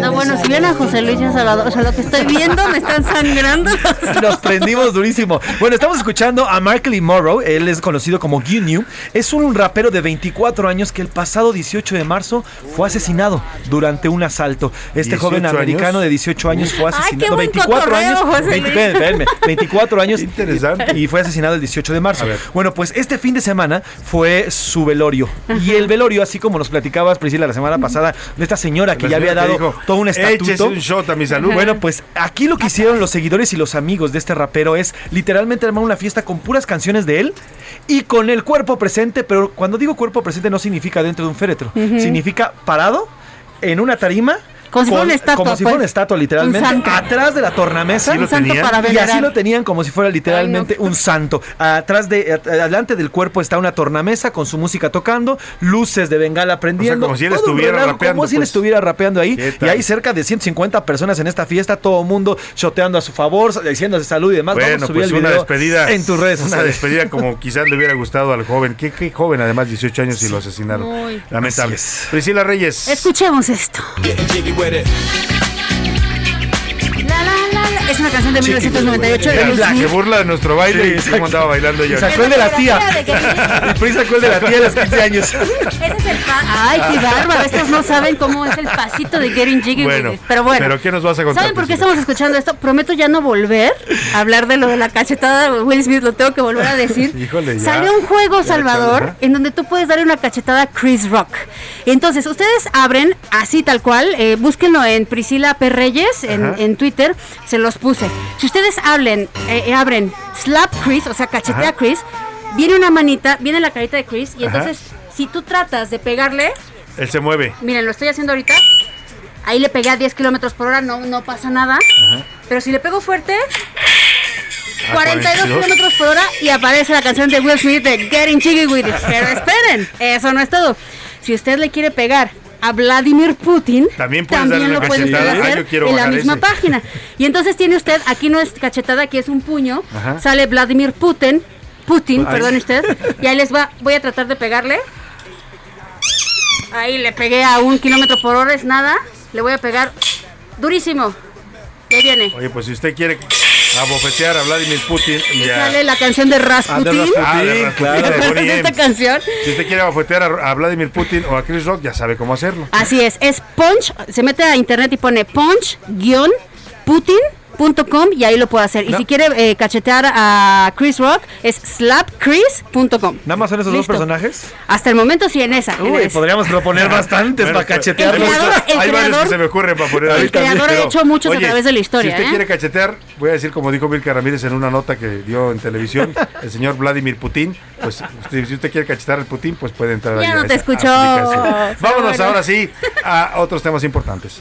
No, bueno, si ven a José Luis y Salvador, o sea, lo que estoy viendo me están sangrando. Nos prendimos durísimo. Bueno, estamos escuchando a Markley Morrow, él es conocido como New. Es un rapero de 24 años que el pasado 18 de marzo fue asesinado durante un asalto. Este joven americano de 18 años fue asesinado. 24 años. 24 años. Interesante. Y fue asesinado el 18 de marzo. Bueno, pues este fin de semana fue su velorio. Y el velorio, así como nos platicabas, Priscila, la semana pasada, de esta señora que ya había dado todo un estatuto. un shot a mi salud. Bueno, pues aquí lo que hicieron los seguidores y los amigos de este rapero es literalmente armar una fiesta con puras canciones de él y con el cuerpo presente, pero cuando digo cuerpo presente no significa dentro de un féretro, significa parado en una tarima como si fuera una estatua. Como si fuera una pues. estatua, literal,mente Atrás de la tornamesa. un santo para Y así lo tenían como si fuera literalmente un santo. Atrás de, adelante del cuerpo está una tornamesa con su música tocando, luces de bengala prendiendo. como si él estuviera rapeando. Como si él pues. estuviera rapeando ahí. Y hay cerca de 150 personas en esta fiesta, todo mundo choteando a su favor, diciéndose salud y demás. Bueno, Vamos a subir pues el una despedida. En tus redes Una despedida como quizás le hubiera gustado al joven. Qué, qué joven, además, 18 años y lo asesinaron. Lamentable. Priscila Reyes. Escuchemos esto. with it. Es una canción de 1998 de Luis Se burla de nuestro baile y cómo andaba bailando yo. Sacó el de la tía. El PRI sacó el de la tía a los 15 años. Ese es el Ay, qué bárbaro. Estos no saben cómo es el pasito de Getting Jiggy bueno, Pero bueno. ¿Pero qué nos vas a contar? ¿Saben por qué estamos escuchando esto? Prometo ya no volver a hablar de lo de la cachetada de Will Smith. Lo tengo que volver a decir. Híjole, ya. Salió un juego, Salvador, en donde tú puedes darle una cachetada a Chris Rock. Entonces, ustedes abren así tal cual. Eh, búsquenlo en Priscila P. Reyes en, en Twitter. Se los puse. Si ustedes hablen, eh, eh, abren Slap Chris, o sea, cachetea a Chris, viene una manita, viene la carita de Chris, y entonces, si tú tratas de pegarle. Él se mueve. Miren, lo estoy haciendo ahorita. Ahí le pegué a 10 kilómetros por hora, no, no pasa nada. Pero si le pego fuerte, 42 kilómetros por hora y aparece la canción de Will Smith de Getting Jiggy With It. Pero esperen, eso no es todo. Si usted le quiere pegar a Vladimir Putin, también, lo puede hacer en la misma página. Y entonces tiene usted, aquí no es cachetada, aquí es un puño, sale Vladimir Putin, Putin, perdón usted, y ahí les va, voy a tratar de pegarle. Ahí le pegué a un kilómetro por hora, es nada. Le voy a pegar durísimo. ahí viene. Oye, pues si usted quiere a bofetear a Vladimir Putin. Y sale la canción de Rasputin. Ah, claro. esta canción? Si usted quiere bofetear a, Vladimir Putin o a Chris Rock, ya sabe cómo hacerlo. Así es, es Punch, se mete a internet y pone Punch-Putin y ahí lo puede hacer. Y si quiere eh, cachetear a Chris Rock, es slapchris.com. ¿Nada más son esos dos personajes? Hasta el momento sí en esa. Uy, podríamos proponer bastantes para cachetear. El creador, el Hay varios que se me ocurren para poner El creador ha hecho muchos a través de la historia. Si usted ¿eh? quiere cachetear, voy a decir como dijo Vilca Ramírez en una nota que dio en televisión, el señor Vladimir Putin, pues si usted quiere cachetear al Putin, pues puede entrar ya ahí. Ya no te escuchó. Vámonos ahora sí a otros temas importantes.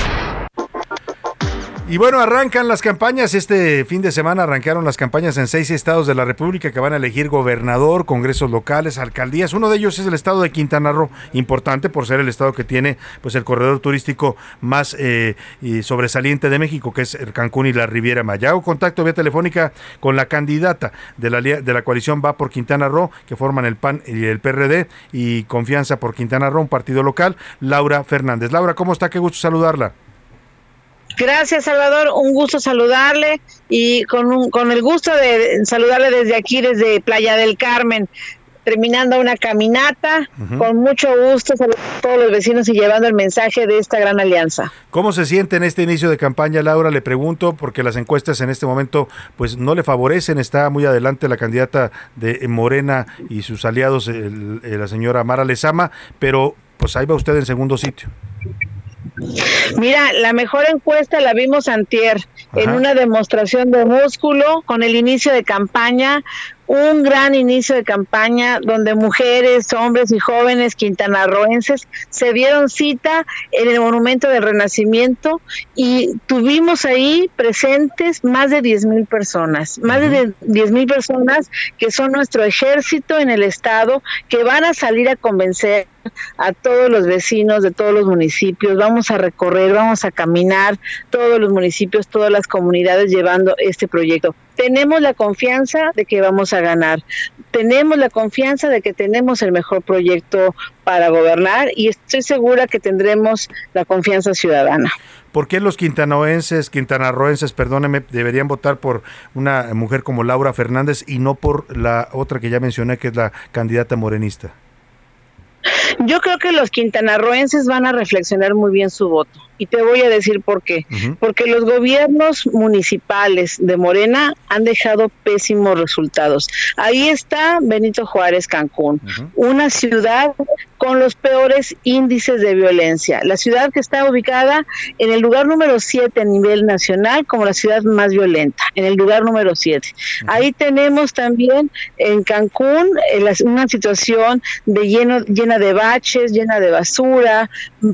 Y bueno, arrancan las campañas. Este fin de semana arrancaron las campañas en seis estados de la República que van a elegir gobernador, congresos locales, alcaldías. Uno de ellos es el estado de Quintana Roo, importante por ser el estado que tiene pues el corredor turístico más eh, sobresaliente de México, que es el Cancún y la Riviera Maya. Hago contacto vía telefónica con la candidata de la, de la coalición Va por Quintana Roo, que forman el PAN y el PRD, y Confianza por Quintana Roo, un partido local, Laura Fernández. Laura, ¿cómo está? Qué gusto saludarla. Gracias, Salvador. Un gusto saludarle y con, con el gusto de saludarle desde aquí, desde Playa del Carmen, terminando una caminata. Con mucho gusto a todos los vecinos y llevando el mensaje de esta gran alianza. ¿Cómo se siente en este inicio de campaña, Laura? Le pregunto, porque las encuestas en este momento pues no le favorecen. Está muy adelante la candidata de Morena y sus aliados, la señora Mara Lezama, pero pues ahí va usted en segundo sitio. Mira, la mejor encuesta la vimos antier en una demostración de músculo con el inicio de campaña, un gran inicio de campaña donde mujeres, hombres y jóvenes quintanarroenses se dieron cita en el Monumento del Renacimiento y tuvimos ahí presentes más de 10 mil personas, más de 10 mil personas que son nuestro ejército en el Estado, que van a salir a convencer a todos los vecinos de todos los municipios, vamos a recorrer, vamos a caminar todos los municipios, todas las comunidades llevando este proyecto. Tenemos la confianza de que vamos a ganar. Tenemos la confianza de que tenemos el mejor proyecto para gobernar y estoy segura que tendremos la confianza ciudadana. ¿Por qué los quintanoenses, quintanarroenses, perdóneme, deberían votar por una mujer como Laura Fernández y no por la otra que ya mencioné, que es la candidata morenista? Yo creo que los quintanarroenses van a reflexionar muy bien su voto. Y te voy a decir por qué. Porque los gobiernos municipales de Morena han dejado pésimos resultados. Ahí está Benito Juárez, Cancún, una ciudad con los peores índices de violencia. La ciudad que está ubicada en el lugar número 7 a nivel nacional como la ciudad más violenta, en el lugar número 7. Ahí tenemos también en Cancún eh, una situación de lleno, llena de baches, llena de basura,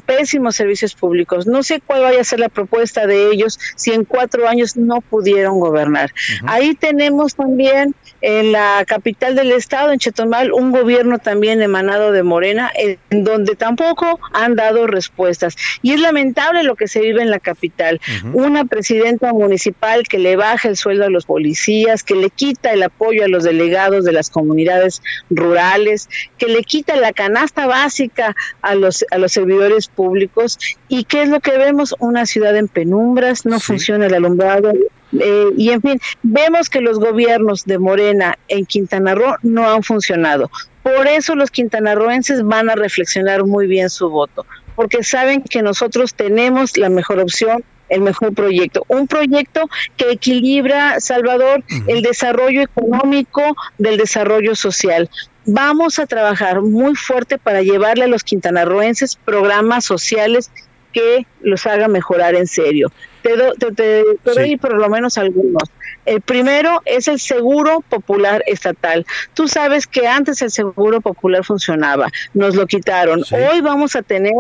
pésimos servicios públicos. No sé cuál vaya a ser la propuesta de ellos si en cuatro años no pudieron gobernar. Ahí tenemos también en la capital del estado, en Chetumal, un gobierno también emanado de Morena, en donde tampoco han dado respuestas. Y es lamentable lo que se vive en la capital. Una presidenta municipal que le baja el sueldo a los policías, que le quita el apoyo a los delegados de las comunidades rurales, que le quita la canasta básica a los, a los servidores públicos. ¿Y qué es lo que vemos? Una ciudad en penumbras, no funciona el alumbrado, eh, y en fin, vemos que los gobiernos de Morena en Quintana Roo no han funcionado. Por eso los quintanarroenses van a reflexionar muy bien su voto, porque saben que nosotros tenemos la mejor opción el mejor proyecto. Un proyecto que equilibra, Salvador, el desarrollo económico del desarrollo social. Vamos a trabajar muy fuerte para llevarle a los quintanarroenses programas sociales que los haga mejorar en serio. Te, te, doy por lo menos algunos. El primero es el seguro popular estatal. Tú sabes que antes el seguro popular funcionaba, nos lo quitaron. Hoy vamos a tener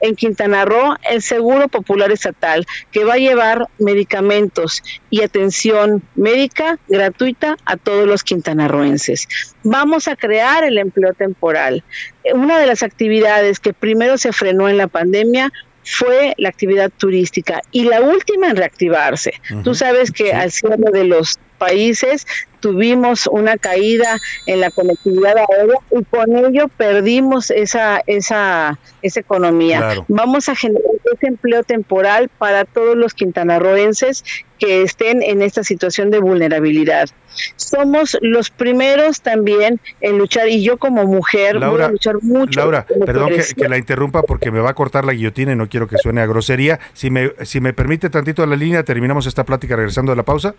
en Quintana Roo el seguro popular estatal que va a llevar medicamentos y atención médica gratuita a todos los quintanarroenses. Vamos a crear el empleo temporal. Una de las actividades que primero se frenó en la pandemia fue la actividad turística y la última en reactivarse. Tú sabes que al cierre de los países tuvimos una caída en la conectividad aérea y con ello perdimos esa esa esa economía. Vamos a generar ese empleo temporal para todos los quintanarroenses que estén en esta situación de vulnerabilidad. Somos los primeros también en luchar y yo como mujer voy a luchar mucho. Laura, perdón que, que, la interrumpa porque me va a cortar la guillotina y no quiero que suene a grosería. Si me si me permite tantito la línea, terminamos esta plática regresando de la pausa.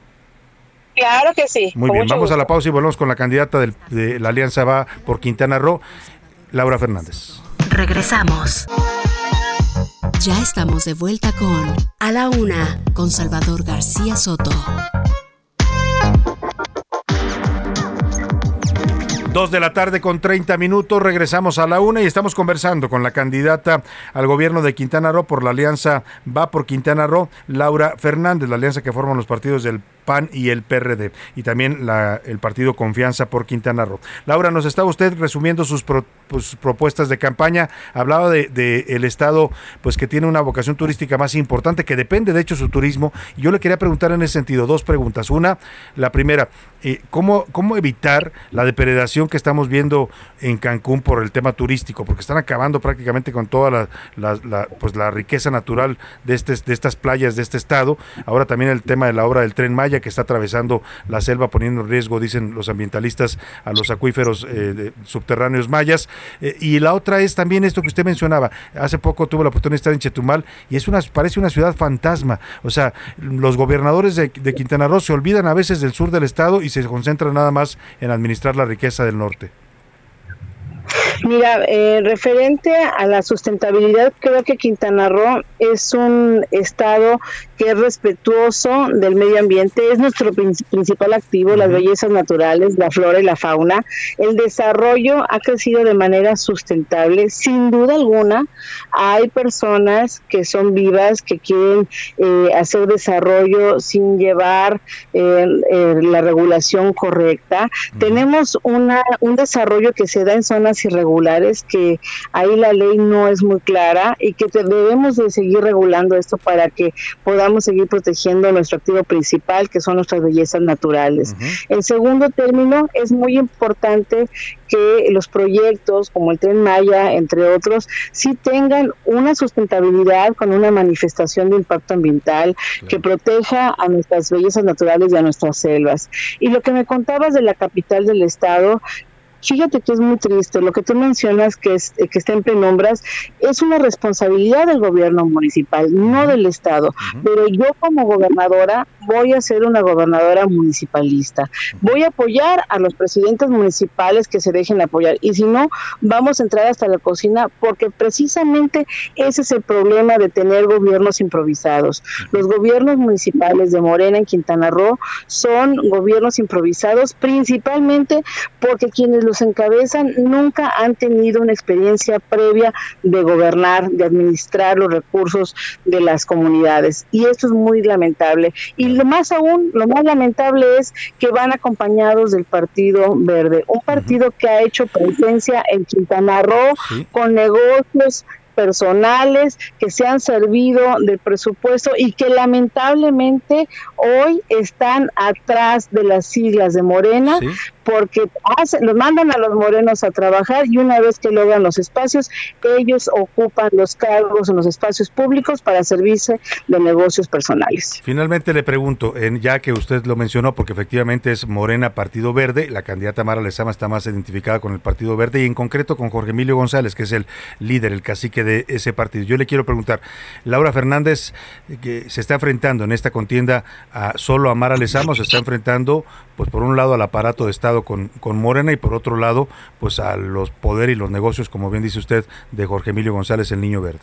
Claro que sí. Muy bien, vamos a la pausa y volvemos con la candidata de la Alianza Va por Quintana Roo, Laura Fernández. Regresamos. Ya estamos de vuelta con A la Una, con Salvador García Soto. Dos de la tarde con 30 minutos, regresamos a la una y estamos conversando con la candidata al gobierno de Quintana Roo por la alianza Va por Quintana Roo, Laura Fernández, la alianza que forman los partidos del PAN y el PRD, y también la, el partido Confianza por Quintana Roo. Laura, nos estaba usted resumiendo sus, pues, propuestas de campaña, hablaba de, el estado pues que tiene una vocación turística más importante, que depende de hecho su turismo, y yo le quería preguntar en ese sentido dos preguntas. Una, la primera, eh, ¿cómo, ¿cómo evitar la depredación que estamos viendo en Cancún por el tema turístico? Porque están acabando prácticamente con toda la, pues, la riqueza natural de, este, de estas playas de este estado. Ahora también el tema de la obra del tren Maya que está atravesando la selva poniendo en riesgo, dicen los ambientalistas, a los acuíferos eh, subterráneos mayas. Eh, y la otra es también esto que usted mencionaba. Hace poco tuve la oportunidad de estar en Chetumal y es una, parece una ciudad fantasma. O sea, los gobernadores de, de Quintana Roo se olvidan a veces del sur del estado y se concentran nada más en administrar la riqueza del norte. Mira, eh, referente a la sustentabilidad, creo que Quintana Roo es un estado que es respetuoso del medio ambiente, es nuestro principal activo, las bellezas naturales, la flora y la fauna. El desarrollo ha crecido de manera sustentable, sin duda alguna. Hay personas que son vivas, que quieren eh, hacer desarrollo sin llevar eh, la regulación correcta. Tenemos una, un desarrollo que se da en zonas irregulares irregulares, que ahí la ley no es muy clara y que debemos de seguir regulando esto para que podamos seguir protegiendo nuestro activo principal, que son nuestras bellezas naturales. En segundo término, es muy importante que los proyectos como el Tren Maya, entre otros, sí tengan una sustentabilidad con una manifestación de impacto ambiental que proteja a nuestras bellezas naturales y a nuestras selvas. Y lo que me contabas de la capital del estado, Fíjate que es muy triste. Lo que tú mencionas que, es, que está en penumbras es una responsabilidad del gobierno municipal, no del Estado. Pero yo como gobernadora voy a ser una gobernadora municipalista. Voy a apoyar a los presidentes municipales que se dejen apoyar. Y si no, vamos a entrar hasta la cocina porque precisamente ese es el problema de tener gobiernos improvisados. Los gobiernos municipales de Morena en Quintana Roo son gobiernos improvisados principalmente porque quienes los encabezan nunca han tenido una experiencia previa de gobernar, de administrar los recursos de las comunidades. Y esto es muy lamentable. Y lo más aún, lo más lamentable es que van acompañados del Partido Verde, un partido que ha hecho presencia en Quintana Roo con negocios personales que se han servido del presupuesto y que lamentablemente hoy están atrás de las siglas de Morena porque hacen, los mandan a los morenos a trabajar y una vez que logran los espacios, ellos ocupan los cargos en los espacios públicos para servirse de negocios personales. Finalmente le pregunto, ya que usted lo mencionó, porque efectivamente es Morena Partido Verde, la candidata Mara Lezama está más identificada con el Partido Verde y en concreto con Jorge Emilio González, que es el líder, el cacique de ese partido. Yo le quiero preguntar, Laura Fernández, eh, que se está enfrentando en esta contienda a, solo a Mara Lezama se está enfrentando, pues por un lado al aparato de Estado con, con Morena y por otro lado, pues a los poderes y los negocios, como bien dice usted, de Jorge Emilio González, el Niño Verde.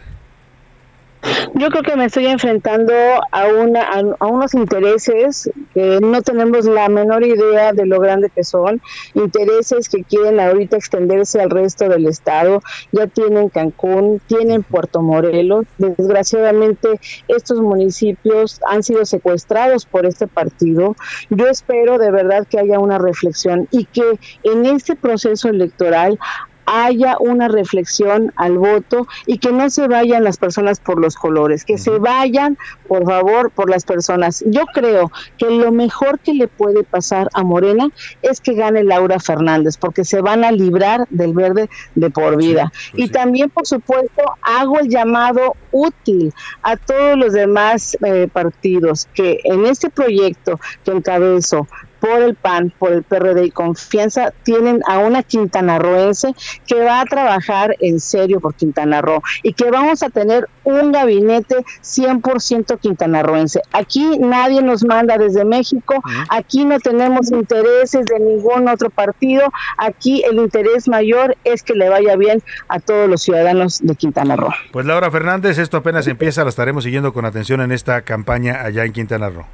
Yo creo que me estoy enfrentando a, una, a, unos intereses que no tenemos la menor idea de lo grande que son, intereses que quieren ahorita extenderse al resto del estado, ya tienen Cancún, tienen Puerto Morelos, desgraciadamente estos municipios han sido secuestrados por este partido. Yo espero de verdad que haya una reflexión y que en este proceso electoral haya una reflexión al voto y que no se vayan las personas por los colores, que se vayan, por favor, por las personas. Yo creo que lo mejor que le puede pasar a Morena es que gane Laura Fernández, porque se van a librar del verde de por vida. Pues y también, por supuesto, hago el llamado útil a todos los demás eh, partidos que en este proyecto que encabezo por el PAN, por el PRD y Confianza, tienen a una quintanarroense que va a trabajar en serio por Quintana Roo y que vamos a tener un gabinete 100% quintanarroense. Aquí nadie nos manda desde México, aquí no tenemos intereses de ningún otro partido, aquí el interés mayor es que le vaya bien a todos los ciudadanos de Quintana Roo. Pues Laura Fernández, esto apenas empieza, la estaremos siguiendo con atención en esta campaña allá en Quintana Roo.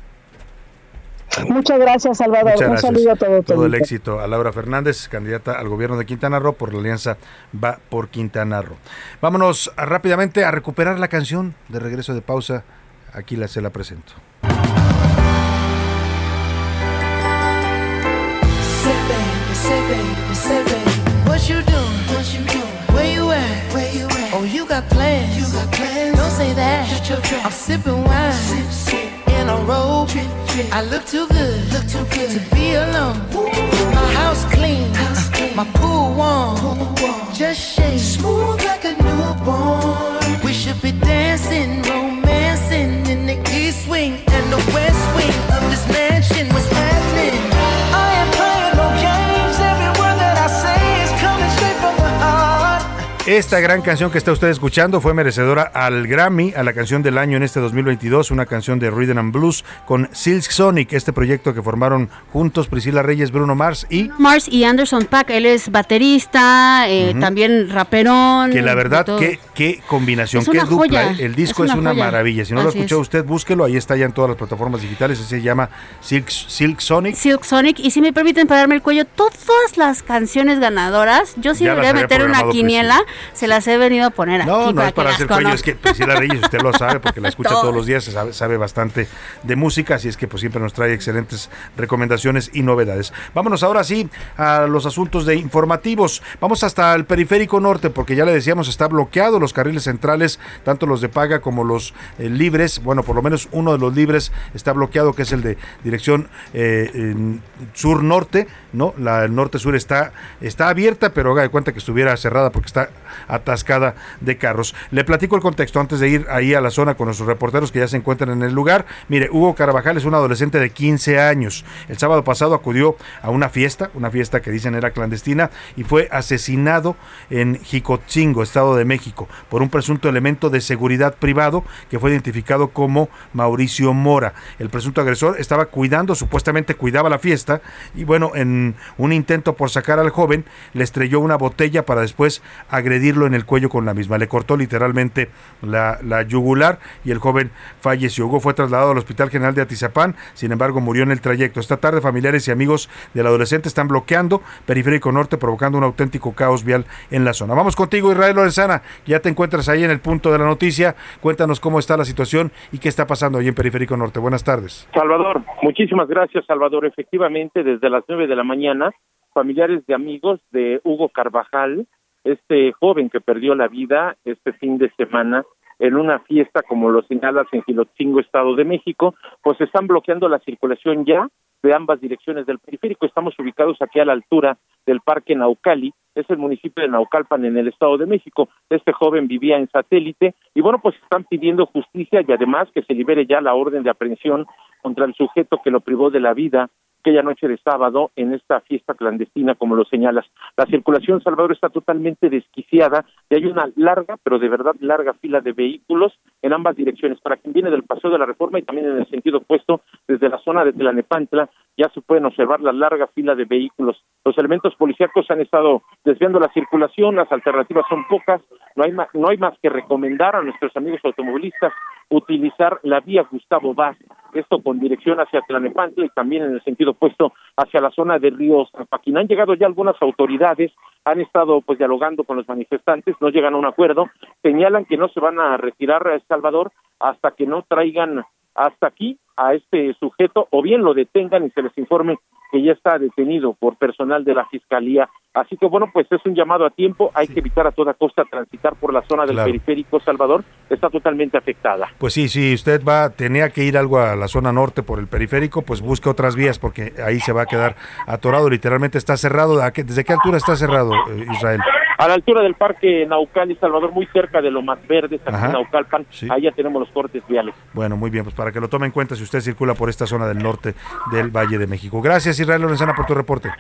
Muchas gracias, Salvador. Un saludo a todos. Todo el éxito a Laura Fernández, candidata al gobierno de Quintana Roo por la alianza Va por Quintana Roo. Vámonos rápidamente a recuperar la canción de regreso de pausa. Aquí la se la presento. Oh, you got plans. You got plans. Don't say that. I'm sipping wine. In a robe. I look too good, look too good to be alone. My house clean, house clean. my pool warm. pool warm. Just shake smooth like a newborn. We should be dancing, romancing in the east wing and the west wing Esta gran canción que está usted escuchando fue merecedora al Grammy, a la canción del año en este 2022, una canción de Rhythm and Blues con Silk Sonic, este proyecto que formaron juntos Priscila Reyes, Bruno Mars y... Mars y Anderson Pack, él es baterista, eh, también raperón. Que la verdad, qué, qué combinación, qué dupla. ¿eh? El disco es una, maravilla. Si no lo escuchó usted, búsquelo, ahí está ya en todas las plataformas digitales, se llama Silk, Silk Sonic. Silk Sonic, y si me permiten pararme el cuello, todas las canciones ganadoras, yo sí debería meter una quiniela se las he venido a poner no, aquí. No, no es para hacer cuello, es que Priscila Reyes, usted lo sabe porque la escucha todos los días, sabe, sabe bastante de música, así es que pues siempre nos trae excelentes recomendaciones y novedades. Vámonos ahora sí a los asuntos de informativos. Vamos hasta el periférico norte, porque ya le decíamos, está bloqueado los carriles centrales, tanto los de paga como los eh, libres. Bueno, por lo menos uno de los libres está bloqueado, que es el de dirección eh, sur-norte, ¿no? La norte-sur está, está abierta, pero haga de cuenta que estuviera cerrada porque está atascada de carros. Le platico el contexto antes de ir ahí a la zona con nuestros reporteros que ya se encuentran en el lugar. Mire, Hugo Carvajal es un adolescente de 15 años. El sábado pasado acudió a una fiesta, una fiesta que dicen era clandestina, y fue asesinado en Jicotzingo, Estado de México, por un presunto elemento de seguridad privado que fue identificado como Mauricio Mora. El presunto agresor estaba cuidando, supuestamente cuidaba la fiesta, y bueno, en un intento por sacar al joven, le estrelló una botella para después agredirlo en el cuello con la misma. Le cortó literalmente la, la yugular y el joven falleció. Hugo fue trasladado al Hospital General de Atizapán, sin embargo murió en el trayecto. Esta tarde familiares y amigos del adolescente están bloqueando Periférico Norte, provocando un auténtico caos vial en la zona. Vamos contigo, Israel Lorenzana. Ya te encuentras ahí en el punto de la noticia. Cuéntanos cómo está la situación y qué está pasando ahí en Periférico Norte. Buenas tardes. Salvador, muchísimas gracias, Salvador. Efectivamente, desde las nueve de la mañana, familiares de amigos de Hugo Carvajal, este joven que perdió la vida este fin de semana en una fiesta, como lo señalas, en Gilotzingo, Estado de México, pues están bloqueando la circulación ya de ambas direcciones del periférico. Estamos ubicados aquí a la altura del Parque Naucali, es el municipio de Naucalpan en el Estado de México. Este joven vivía en satélite y bueno, pues están pidiendo justicia y además que se libere ya la orden de aprehensión contra el sujeto que lo privó de la vida aquella noche de sábado en esta fiesta clandestina, como lo señalas. La circulación, Salvador, está totalmente desquiciada y hay una larga, pero de verdad larga fila de vehículos en ambas direcciones. Para quien viene del Paseo de la Reforma y también en el sentido opuesto, desde la zona de Tlanepantla, ya se pueden observar la larga fila de vehículos. Los elementos policíacos han estado desviando la circulación, las alternativas son pocas, no hay más, no hay más que recomendar a nuestros amigos automovilistas utilizar la vía Gustavo Vaz, esto con dirección hacia Tlanepantla y también en el sentido opuesto hacia la zona de Río Zapaquín. Han llegado ya algunas autoridades, han estado pues dialogando con los manifestantes, no llegan a un acuerdo, señalan que no se van a retirar a El Salvador hasta que no traigan hasta aquí a este sujeto o bien lo detengan y se les informe que ya está detenido por personal de la Fiscalía. Así que bueno, pues es un llamado a tiempo, hay que evitar a toda costa transitar por la zona del Claro. periférico Salvador, está totalmente afectada. Pues sí, si usted va, tenía que ir algo a la zona norte por el periférico, pues busque otras vías porque ahí se va a quedar atorado, literalmente está cerrado. ¿A qué- ¿Desde qué altura está cerrado, eh, Israel? A la altura del parque Naucali Salvador, muy cerca de lo más verdes, aquí en Naucalpan, ahí ya tenemos los cortes viales. Bueno, muy bien, pues para que lo tome en cuenta si usted circula por esta zona del norte del Valle de México. Gracias, Israel Lorenzana, por tu reporte.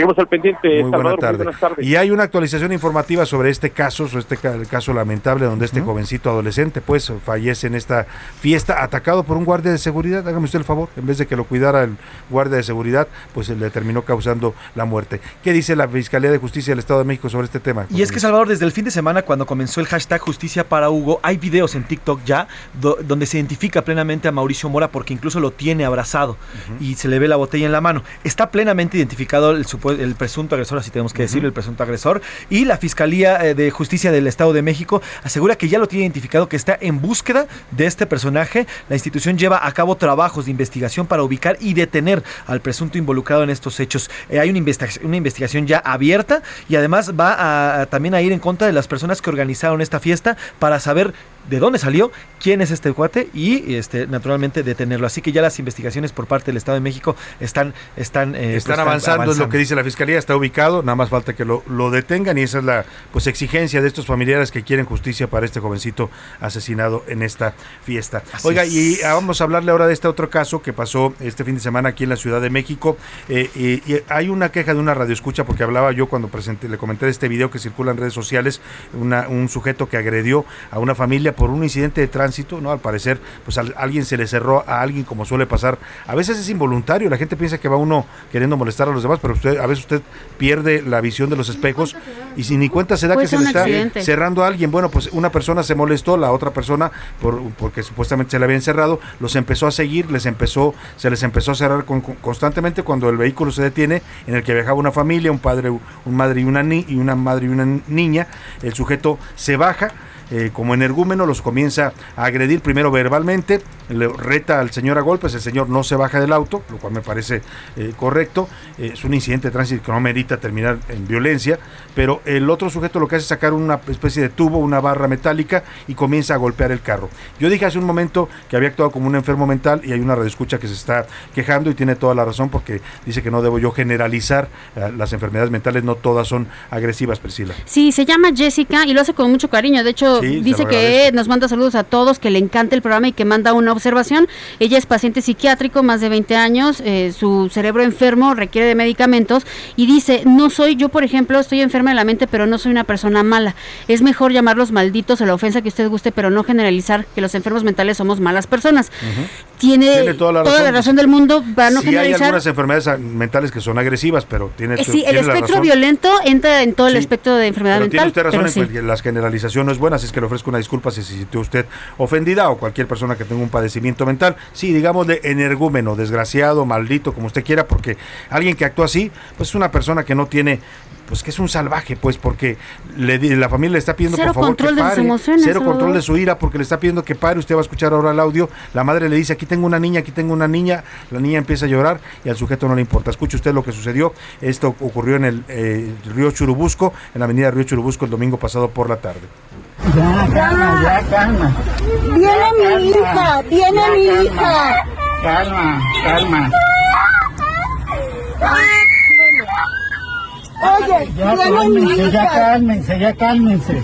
Seguimos al pendiente, Muy buena tarde. muy buenas tardes. Y hay una actualización informativa sobre este caso, sobre este el caso lamentable donde este jovencito adolescente pues fallece en esta fiesta atacado por un guardia de seguridad. Hágame usted el favor, en vez de que lo cuidara el guardia de seguridad, pues le terminó causando la muerte. ¿Qué dice la Fiscalía de Justicia del Estado de México sobre este tema? Y es que Salvador, desde el fin de semana, cuando comenzó el hashtag Justicia para Hugo, hay videos en TikTok ya do- donde se identifica plenamente a Mauricio Mora porque incluso lo tiene abrazado y se le ve la botella en la mano. Está plenamente identificado el, el presunto agresor, así tenemos que decirlo, el presunto agresor. Y la Fiscalía eh, de Justicia del Estado de México asegura que ya lo tiene identificado, que está en búsqueda de este personaje. La institución lleva a cabo trabajos de investigación para ubicar y detener al presunto involucrado en estos hechos. Eh, hay una investigación, una investigación ya abierta y además va a, a también a ir en contra de las personas que organizaron esta fiesta para saber de dónde salió, quién es este cuate y este naturalmente detenerlo. Así que ya las investigaciones por parte del Estado de México están están eh, Están pues, avanzando, es lo que dice la fiscalía, está ubicado, nada más falta que lo, lo detengan y esa es la pues exigencia de estos familiares que quieren justicia para este jovencito asesinado en esta fiesta. Así Oiga, es. y ah, vamos a hablarle ahora de este otro caso que pasó este fin de semana aquí en la Ciudad de México. Eh, y, y hay una queja de una radioescucha porque hablaba yo cuando presenté, le comenté de este video que circula en redes sociales, una- un sujeto que agredió a una familia, por un incidente de tránsito, ¿no? Al parecer, pues a alguien se le cerró a alguien como suele pasar. A veces es involuntario, la gente piensa que va uno queriendo molestar a los demás, pero usted, a veces usted pierde la visión de los espejos y si ni cuenta se da que se le está cerrando a alguien. Bueno, pues una persona se molestó, la otra persona, por, porque supuestamente se le había encerrado, los empezó a seguir, les empezó, se les empezó a cerrar constantemente cuando el vehículo se detiene, en el que viajaba una familia, un padre, un madre y una, ni, y una madre y una niña, el sujeto se baja, eh, como energúmeno, los comienza a agredir primero verbalmente, le reta al señor a golpes, el señor no se baja del auto, lo cual me parece eh, correcto, eh, es un incidente de tránsito que no merita terminar en violencia, pero el otro sujeto lo que hace es sacar una especie de tubo, una barra metálica y comienza a golpear el carro. Yo dije hace un momento que había actuado como un enfermo mental y hay una redescucha que se está quejando y tiene toda la razón porque dice que no debo yo generalizar las enfermedades mentales, no todas son agresivas, Priscila. Sí, se llama Jessica y lo hace con mucho cariño, de hecho dice que nos manda saludos a todos, que le encanta el programa y que manda una observación. Ella es paciente psiquiátrico, más de 20 años, eh, su cerebro enfermo requiere de medicamentos y dice, no soy, yo por ejemplo estoy enferma de la mente, pero no soy una persona mala. Es mejor llamarlos malditos a la ofensa que usted guste, pero no generalizar que los enfermos mentales somos malas personas. tiene, toda, la, razón. del mundo para no generalizar. Hay algunas enfermedades mentales que son agresivas, pero tiene. Eh, sí, el espectro violento entra en todo el espectro de enfermedad mental. Tiene usted razón en que la generalización no es buena, que le ofrezco una disculpa si se sintió usted ofendida o cualquier persona que tenga un padecimiento mental. Sí, digamos de energúmeno, desgraciado, maldito, como usted quiera, porque alguien que actúa así, pues es una persona que no tiene pues que es un salvaje, pues, porque le, la familia le está pidiendo por favor que pare, cero control de su ira, porque le está pidiendo que pare, usted va a escuchar ahora el audio, la madre le dice, aquí tengo una niña, aquí tengo una niña, la niña empieza a llorar y al sujeto no le importa. Escuche usted lo que sucedió, esto ocurrió en el eh, río Churubusco, en la avenida Río Churubusco el domingo pasado por la tarde. Ya, calma, ya, calma. Viene mi hija, viene mi hija. Calma, calma. Oye, ya hija. Ya cálmense, ya cálmense.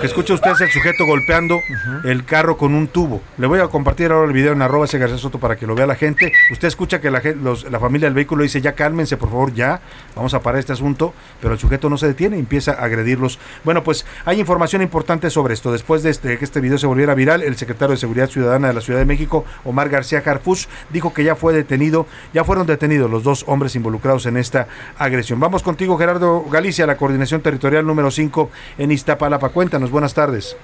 Que escucha usted es el sujeto golpeando el carro con un tubo. Le voy a compartir ahora el video en arroba ese García Soto para que lo vea la gente. Usted escucha que la, la familia del vehículo dice, ya cálmense, por favor, ya, vamos a parar este asunto, pero el sujeto no se detiene y empieza a agredirlos. Bueno, pues hay información importante sobre esto. Después de este, que este video se volviera viral, el secretario de Seguridad Ciudadana de la Ciudad de México, Omar García Harfush, dijo que ya fue detenido, ya fueron detenidos los dos hombres involucrados en esta agresión. Vamos contigo, Gerardo Galicia, la coordinación territorial número 5 en Iztapalapa. Buenas tardes.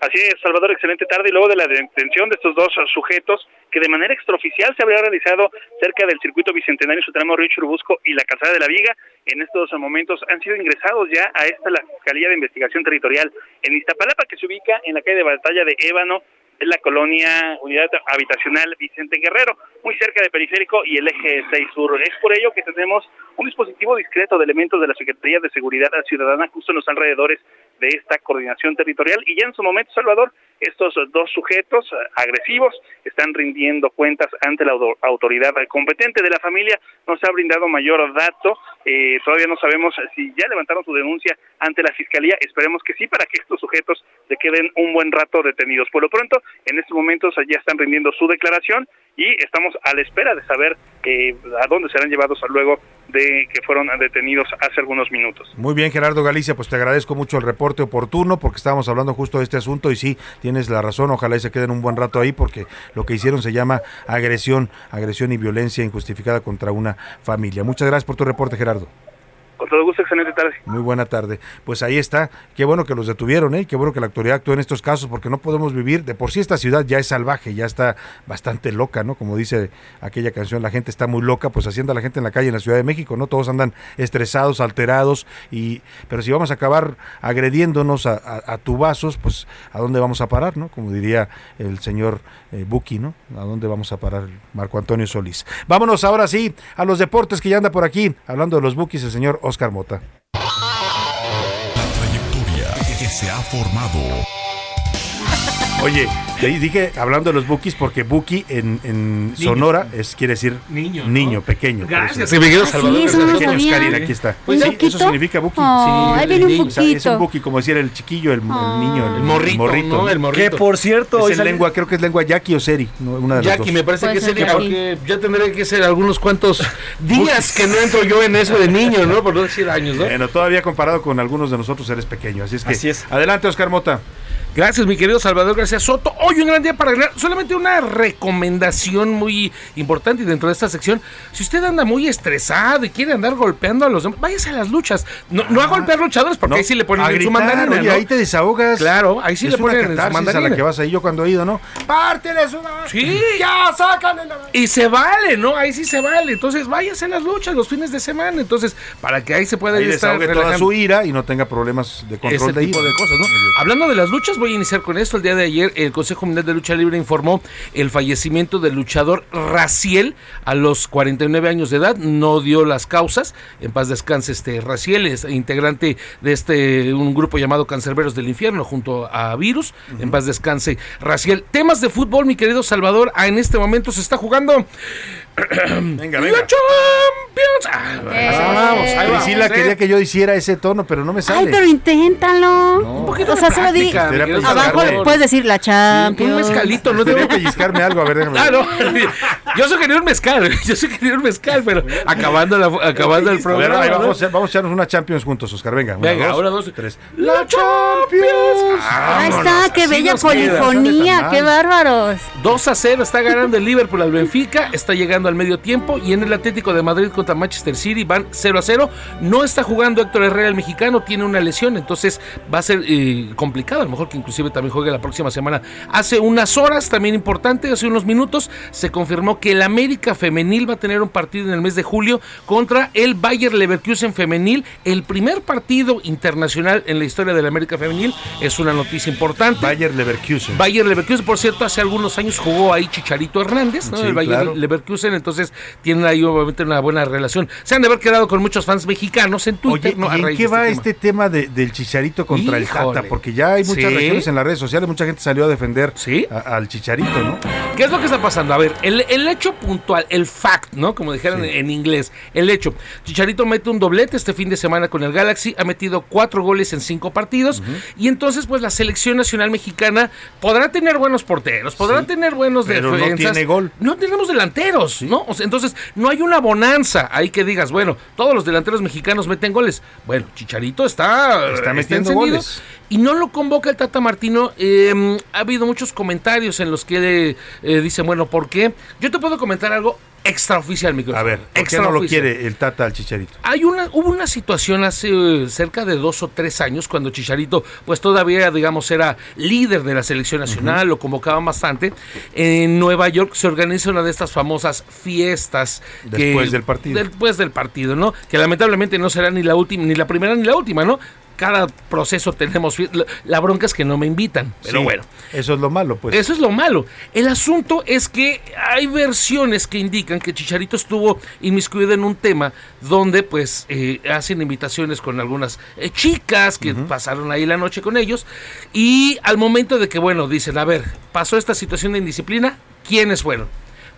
Así es, Salvador, excelente tarde. Y luego de la detención de estos dos sujetos, que de manera extraoficial se habría realizado cerca del circuito bicentenario su tramo Río Churubusco y la calzada de la Viga, en estos momentos han sido ingresados ya a esta la Fiscalía de Investigación Territorial en Iztapalapa, que se ubica en la calle de Batalla de Ébano, en la colonia Unidad Habitacional Vicente Guerrero, muy cerca de Periférico y el eje 6 Sur. Es por ello que tenemos un dispositivo discreto de elementos de la Secretaría de Seguridad Ciudadana justo en los alrededores de esta coordinación territorial y ya en su momento, Salvador, estos dos sujetos eh, agresivos están rindiendo cuentas ante la autoridad competente de la familia. No se ha brindado mayor dato. Eh, todavía no sabemos si ya levantaron su denuncia ante la fiscalía. Esperemos que sí, para que estos sujetos se queden un buen rato detenidos. Por lo pronto, en estos momentos ya están rindiendo su declaración y estamos a la espera de saber eh, a dónde serán llevados luego de que fueron detenidos hace algunos minutos. Muy bien, Gerardo Galicia, pues te agradezco mucho el reporte oportuno porque estábamos hablando justo de este asunto y sí, tienes la razón, ojalá y se queden un buen rato ahí porque lo que hicieron se llama agresión, agresión y violencia injustificada contra una familia. Muchas gracias por tu reporte, Gerardo. Con todo gusto, excelente tarde. Muy buena tarde. Pues ahí está. Qué bueno que los detuvieron, ¿eh? Qué bueno que la autoridad actúe en estos casos, porque no podemos vivir. De por sí esta ciudad ya es salvaje, ya está bastante loca, ¿no? Como dice aquella canción, la gente está muy loca, pues haciendo a la gente en la calle en la Ciudad de México, ¿no? Todos andan estresados, alterados, y pero si vamos a acabar agrediéndonos a, a, tubazos, pues ¿a dónde vamos a parar, ¿no? Como diría el señor eh, Buki, ¿no? ¿A dónde vamos a parar Marco Antonio Solís? Vámonos ahora sí a los deportes que ya anda por aquí, hablando de los Bukis, el señor Oscar Mota. La trayectoria que se ha formado. Oye, dije, hablando de los bookies, porque bookie en, en Sonora es, quiere decir niño, niño pequeño. Gracias, Salvador. Sí, eso no Pequeños. Karina, aquí está. ¿Un Sí, loquito? eso significa bookie. Oh, sí, ahí viene un o sea, es un bookie, como decir el chiquillo, el, el niño, el, morrito, ¿no? El morrito. Que por cierto, Es en sale- lengua, creo que es lengua yaqui o seri, una de las Jackie, dos. me parece que Jackie. porque ya tendré que ser algunos cuantos días que no entro yo en eso de niño, ¿no? Por no decir años, ¿no? Bueno, todavía comparado con algunos de nosotros eres pequeño, así es que Así es. adelante Oscar Mota. Gracias, mi querido Salvador García Soto. Hoy un gran día para ganar. Solamente una recomendación muy importante dentro de esta sección. Si usted anda muy estresado y quiere andar golpeando a los demás, váyase a las luchas. No, no a golpear luchadores, porque No, ahí sí le ponen en su gritar, mandarina. oye, ¿no? ahí te desahogas. Claro, ahí sí es le una ponen en su catarsis a mandarina. la que vas ahí. Yo cuando he ido, ¿no? ¡Pártele su madre! Sí. ¡Ya, sácale la Y se vale, ¿no? Ahí sí se vale. Entonces, váyase a las luchas los fines de semana. Entonces, para que ahí se pueda Ahí estar desahogue toda su ira y no tenga problemas de control ese de tipo ira. de cosas, ¿no? Hablando de las luchas, voy a iniciar con esto. El día de ayer, el Consejo Mundial de Lucha Libre informó el fallecimiento del luchador Raciel a los 49 años de edad. No dio las causas. En paz descanse este Raciel, es integrante de este un grupo llamado Cancerberos del Infierno junto a Virus. En paz descanse Raciel. Temas de fútbol, mi querido Salvador. Ah, en este momento se está jugando Venga, la venga. Champions. Ah, Eh. vamos, ahí vamos, Priscila ¿eh? quería que yo hiciera ese tono, pero no me sale. Ay, pero inténtalo. Un poquito o sea, de solo di. Abajo Salvador. puedes decir la Champions. Un mezcalito, no Quería te pellizcarme algo, a ver, déjame. Ah, no. Yo soy querido un mezcal, yo soy querido un mezcal, pero acabando, la, acabando el A ver, programa. ahí ¿no? vamos, a- vamos a echarnos una Champions juntos, Oscar. Venga, una, Venga, dos, ahora dos, tres. ¡La Champions! Ahí Vámonos, está, qué bella queda. polifonía, qué bárbaros. 2 a 0 está ganando el Liverpool al Benfica, está llegando al medio tiempo y en el Atlético de Madrid contra Manchester City van 0 a 0. No está jugando Héctor Herrera el mexicano, tiene una lesión, entonces va a ser eh, complicado, a lo mejor que inclusive también juegue la próxima semana. Hace unas horas, también importante, hace unos minutos, se confirmó que el América femenil va a tener un partido en el mes de julio contra el Bayer Leverkusen femenil, el primer partido internacional en la historia del América femenil, es una noticia importante. Bayer Leverkusen. Bayer Leverkusen, por cierto, hace algunos años jugó ahí Chicharito Hernández, ¿no? Sí, el Bayer claro. Leverkusen, entonces tienen ahí obviamente una buena relación. Se han de haber quedado con muchos fans mexicanos en Twitter, Oye, ¿no? A ¿y en qué de va este este tema de- del chicharito contra el. Tata? Porque ya hay muchas Sí. reacciones en las redes sociales, mucha gente salió a defender ¿Sí? a- al chicharito, ¿no? ¿Qué es lo que está pasando? A ver, el, el hecho puntual, el fact, ¿no? Como dijeron Sí. en inglés, el hecho. Chicharito mete un doblete este fin de semana con el Galaxy, ha metido cuatro goles en cinco partidos y entonces pues la selección nacional mexicana podrá tener buenos porteros, podrá tener buenos pero no tiene gol. No tenemos delanteros, ¿no? O sea, entonces no hay una bonanza ahí que digas, bueno, todos los delanteros mexicanos meten goles. Bueno, Chicharito está, Está metiendo goles. Y no lo convoca el Tata Martino. eh, ha habido muchos comentarios en los que eh, dicen, bueno, ¿por qué? Yo te puedo comentar algo extraoficial, mi. A ver, ¿por qué no lo quiere el Tata al chicharito? Hay una, hubo una situación hace eh, cerca de dos o tres años cuando Chicharito, pues todavía, digamos, era líder de la selección nacional, lo convocaban bastante. En Nueva York se organiza una de estas famosas fiestas. que- Después del partido. Después del partido, ¿no? Que lamentablemente no será ni la última, ni la primera ni la última, ¿no? Cada proceso tenemos. La, bronca es que no me invitan, pero Sí, bueno. Eso es lo malo, pues. Eso es lo malo. El asunto es que hay versiones que indican que Chicharito estuvo inmiscuido en un tema donde pues eh, hacen invitaciones con algunas eh, chicas que pasaron ahí la noche con ellos y al momento de que bueno dicen a ver pasó esta situación de indisciplina quiénes fueron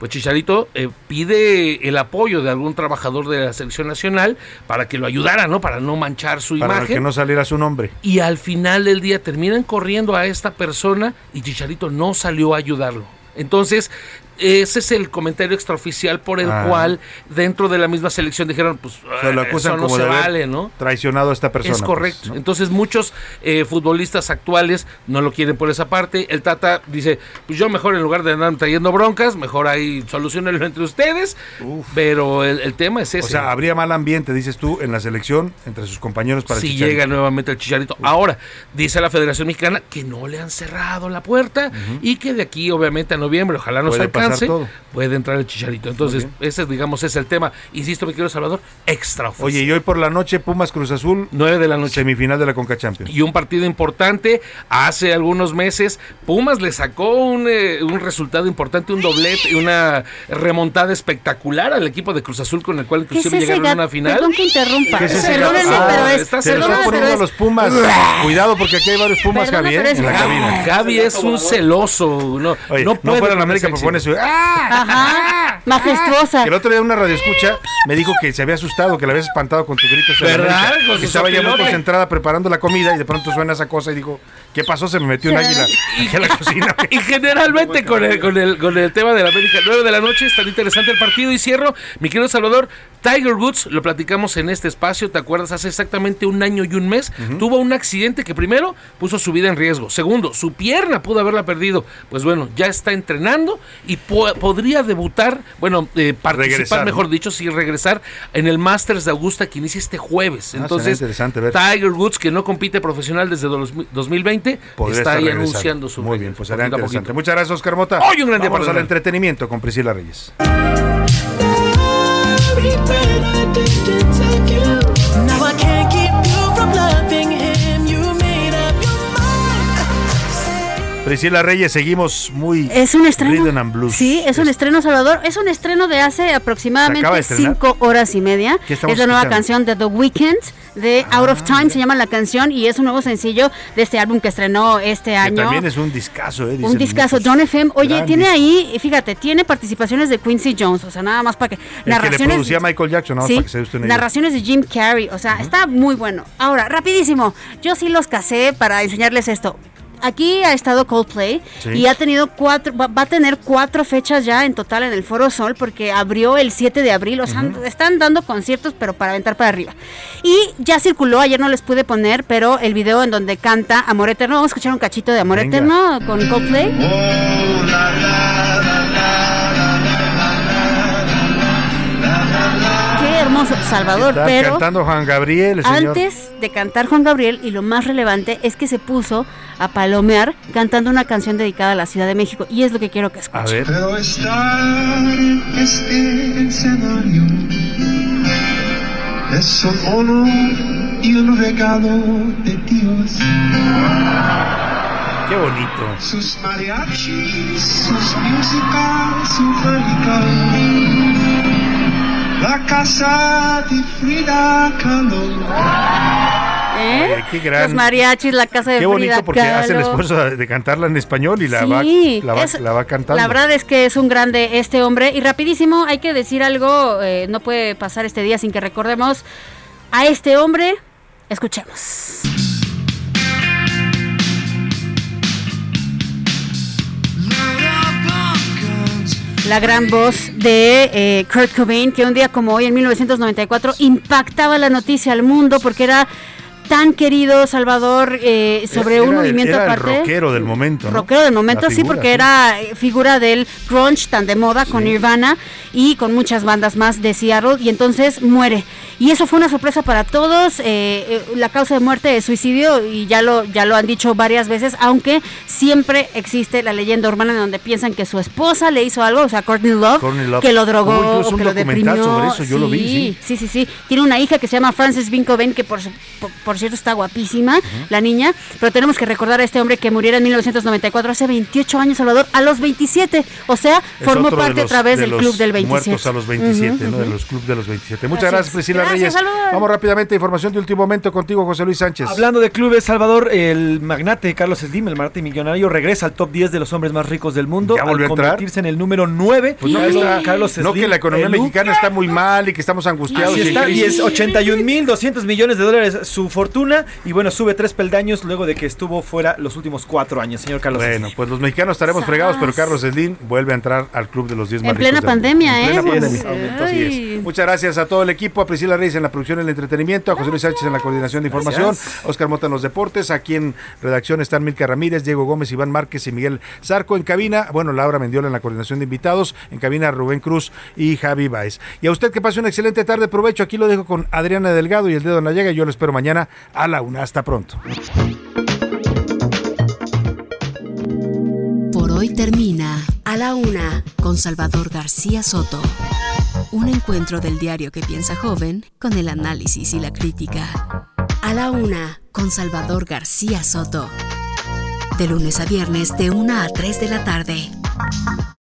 pues Chicharito eh, pide el apoyo de algún trabajador de la selección nacional para que lo ayudara, ¿no? Para no manchar su Para imagen que no saliera su nombre. y al final del día terminan corriendo a esta persona y Chicharito no salió a ayudarlo. Entonces, ese es el comentario extraoficial por el Ah. cual dentro de la misma selección dijeron, pues Se lo "Ah, acusan eso no como se de vale, ¿no? traicionado a esta persona. es correcto. pues, ¿no? Entonces muchos eh, futbolistas actuales no lo quieren por esa parte. El Tata dice, pues yo mejor en lugar de andar trayendo broncas, mejor ahí solucionenlo entre ustedes. Pero el, el tema es ese. O sea, habría mal ambiente, dices tú, en la selección entre sus compañeros para el si Chicharito. llega nuevamente el Chicharito. Ahora, dice la Federación Mexicana que no le han cerrado la puerta y que de aquí obviamente a noviembre, ojalá nos alcance, puede entrar el Chicharito. Entonces, ese, digamos, es el tema. Insisto, mi querido Salvador, extra Oye, y hoy por la noche, Pumas Cruz Azul, 9 de la noche. Semifinal de la Conca Champions. Y un partido importante, hace algunos meses, Pumas le sacó un, eh, un resultado importante, un doblete y una remontada espectacular al equipo de Cruz Azul, con el cual inclusive llegaron a una final. Perdón que interrumpa. ¿Qué es Perdónenme, gato? pero Ah, es. se lo está poniendo es- los Pumas. Cuidado, porque aquí hay varios Pumas, Perdona, Javier, pero es- en la cabina. Javi es un celoso. No, Oye, no no puede fuera en América, ese pero pone éxito. su... Ajá. Majestuosa. Que el otro día una radio escucha me dijo que se había asustado, que la habías espantado con tu grito. ¿Verdad? Que estaba ya muy concentrada preparando la comida y de pronto suena esa cosa y dijo, ¿Qué pasó? Se me metió un águila la cocina. y generalmente con el, con, el, con el tema de la América, 9 de la noche, es tan interesante el partido. Y cierro, mi querido Salvador, Tiger Woods, lo platicamos en este espacio, ¿te acuerdas? Hace exactamente un año y un mes, tuvo un accidente que primero puso su vida en riesgo. Segundo, su pierna pudo haberla perdido. Pues bueno, ya está entrenando y podría debutar, bueno, eh, participar, mejor dicho, si regresar en el Masters de Augusta que inicia este jueves. Ah, Entonces, interesante ver. Tiger Woods, que no compite profesional desde 2020, seguramente Podré está ahí regresando. anunciando su Muy bien, pues será interesante. Muchas gracias, Oscar Mota. Hoy un gran día para al entretenimiento con Priscila Reyes. Priscila Reyes, seguimos muy Es un estreno. Rhythm and Blues. Sí, es un estreno, Salvador. Es un estreno de hace ¿Se acaba aproximadamente cinco horas y media. ¿Qué Es la nueva escuchando? canción de The Weeknd, de Out of Time, se llama la canción, y es un nuevo sencillo de este álbum que estrenó este Que año. también es un discazo, ¿eh? Un discazo, muchos. Don FM. Oye, tiene disco. ahí, fíjate, tiene participaciones de Quincy Jones, o sea, nada más para que. El que le producía a Michael Jackson, nada más Sí, para que se narraciones de Jim Carrey, o sea, está muy bueno. Ahora, rapidísimo, yo sí los casé para enseñarles esto. Aquí ha estado Coldplay Sí. y ha tenido cuatro, va, va a tener cuatro fechas ya en total en el Foro Sol porque abrió el 7 de abril, o sea, están dando conciertos pero para aventar para arriba. Y ya circuló, ayer no les pude poner, pero el video en donde canta Amor Eterno, vamos a escuchar un cachito de Amor Venga. Eterno con Coldplay. Qué hermoso, Salvador, Está pero cantando Juan Gabriel, señor. antes de cantar Juan Gabriel, y lo más relevante es que se puso a palomear cantando una canción dedicada a la Ciudad de México, y es lo que quiero que A escuchen. ver. Pero estar en este escenario es un honor y un regalo de Dios. Qué bonito. Sus mariachis, sus músicas, su música. La casa de Frida Kahlo. ¿Eh? Oye, qué gran- Los mariachis, la casa de Qué Frida bonito porque hace el Kahlo. esfuerzo de, cantarla en español y la, Sí, va, la, va, es- la va cantando. La verdad es que es un grande este hombre. Y rapidísimo, hay que decir algo, eh, no puede pasar este día sin que recordemos a este hombre. Escuchemos. La gran voz de eh, Kurt Cobain, que un día como hoy, en 1994, impactaba la noticia al mundo porque era tan querido Salvador eh, sobre Era un movimiento era aparte. el rockero del momento. ¿no? Rockero del momento, sí, porque era eh, figura del grunge tan de moda con Nirvana y con muchas bandas más de Seattle y entonces muere. Y eso fue una sorpresa para todos. eh, eh, la causa de muerte es suicidio y ya lo, ya lo han dicho varias veces, aunque siempre existe la leyenda urbana en donde piensan que su esposa le hizo algo, o sea, Courtney Love, Courtney Love. que lo drogó o que lo deprimió. sobre eso, yo lo vi, sí. Sí, sí, sí. Tiene una hija que se llama Frances Cobain, que por, por, por cierto está guapísima, la niña. Pero tenemos que recordar a este hombre que muriera en 1994, hace 28 años, Salvador, a los 27. O sea, Es formó otro de parte los- otra vez de del los club del 27. Muertos a los 27, Ujú, ¿no? De los clubes de los 27. Muchas gracias. Priscila Gracias, Reyes. Salvador. Vamos rápidamente a información de último momento contigo, José Luis Sánchez. Hablando de clubes, Salvador, el magnate Carlos Slim, el magnate millonario, regresa al top 10 de los hombres más ricos del mundo ¿Ya volvió al a entrar? convertirse en el número 9. Pues no, está- Carlos no Slim, que la economía mexicana está muy mal y que estamos angustiados. Así y está, y es 81.200 millones de dólares su fortuna y bueno, sube tres peldaños luego de que estuvo fuera los últimos cuatro años, señor Carlos Bueno, Slim. pues los mexicanos estaremos fregados, pero Carlos Slim vuelve a entrar al club de los 10 más En plena pandemia, En ¿eh? plena Pues, pandemia. Así es. Muchas gracias a todo el equipo, a Priscila Reyes en la producción y el entretenimiento, a José Luis Sánchez en la coordinación de información, Gracias. Oscar Mota en los deportes, aquí en redacción están Milka Ramírez, Diego Gómez, Iván Márquez y Miguel Zarco en cabina, bueno, Laura Mendiola en la coordinación de invitados, en cabina Rubén Cruz y Javi Baez. Y a usted que pase una excelente tarde, provecho, aquí lo dejo con Adriana Delgado y el dedo en la llaga, yo lo espero mañana a la una. Hasta pronto. Por hoy termina A la una, con Salvador García Soto. Un encuentro del diario que piensa joven con el análisis y la crítica. A la una, con Salvador García Soto. De lunes a viernes, de una a 3 de la tarde.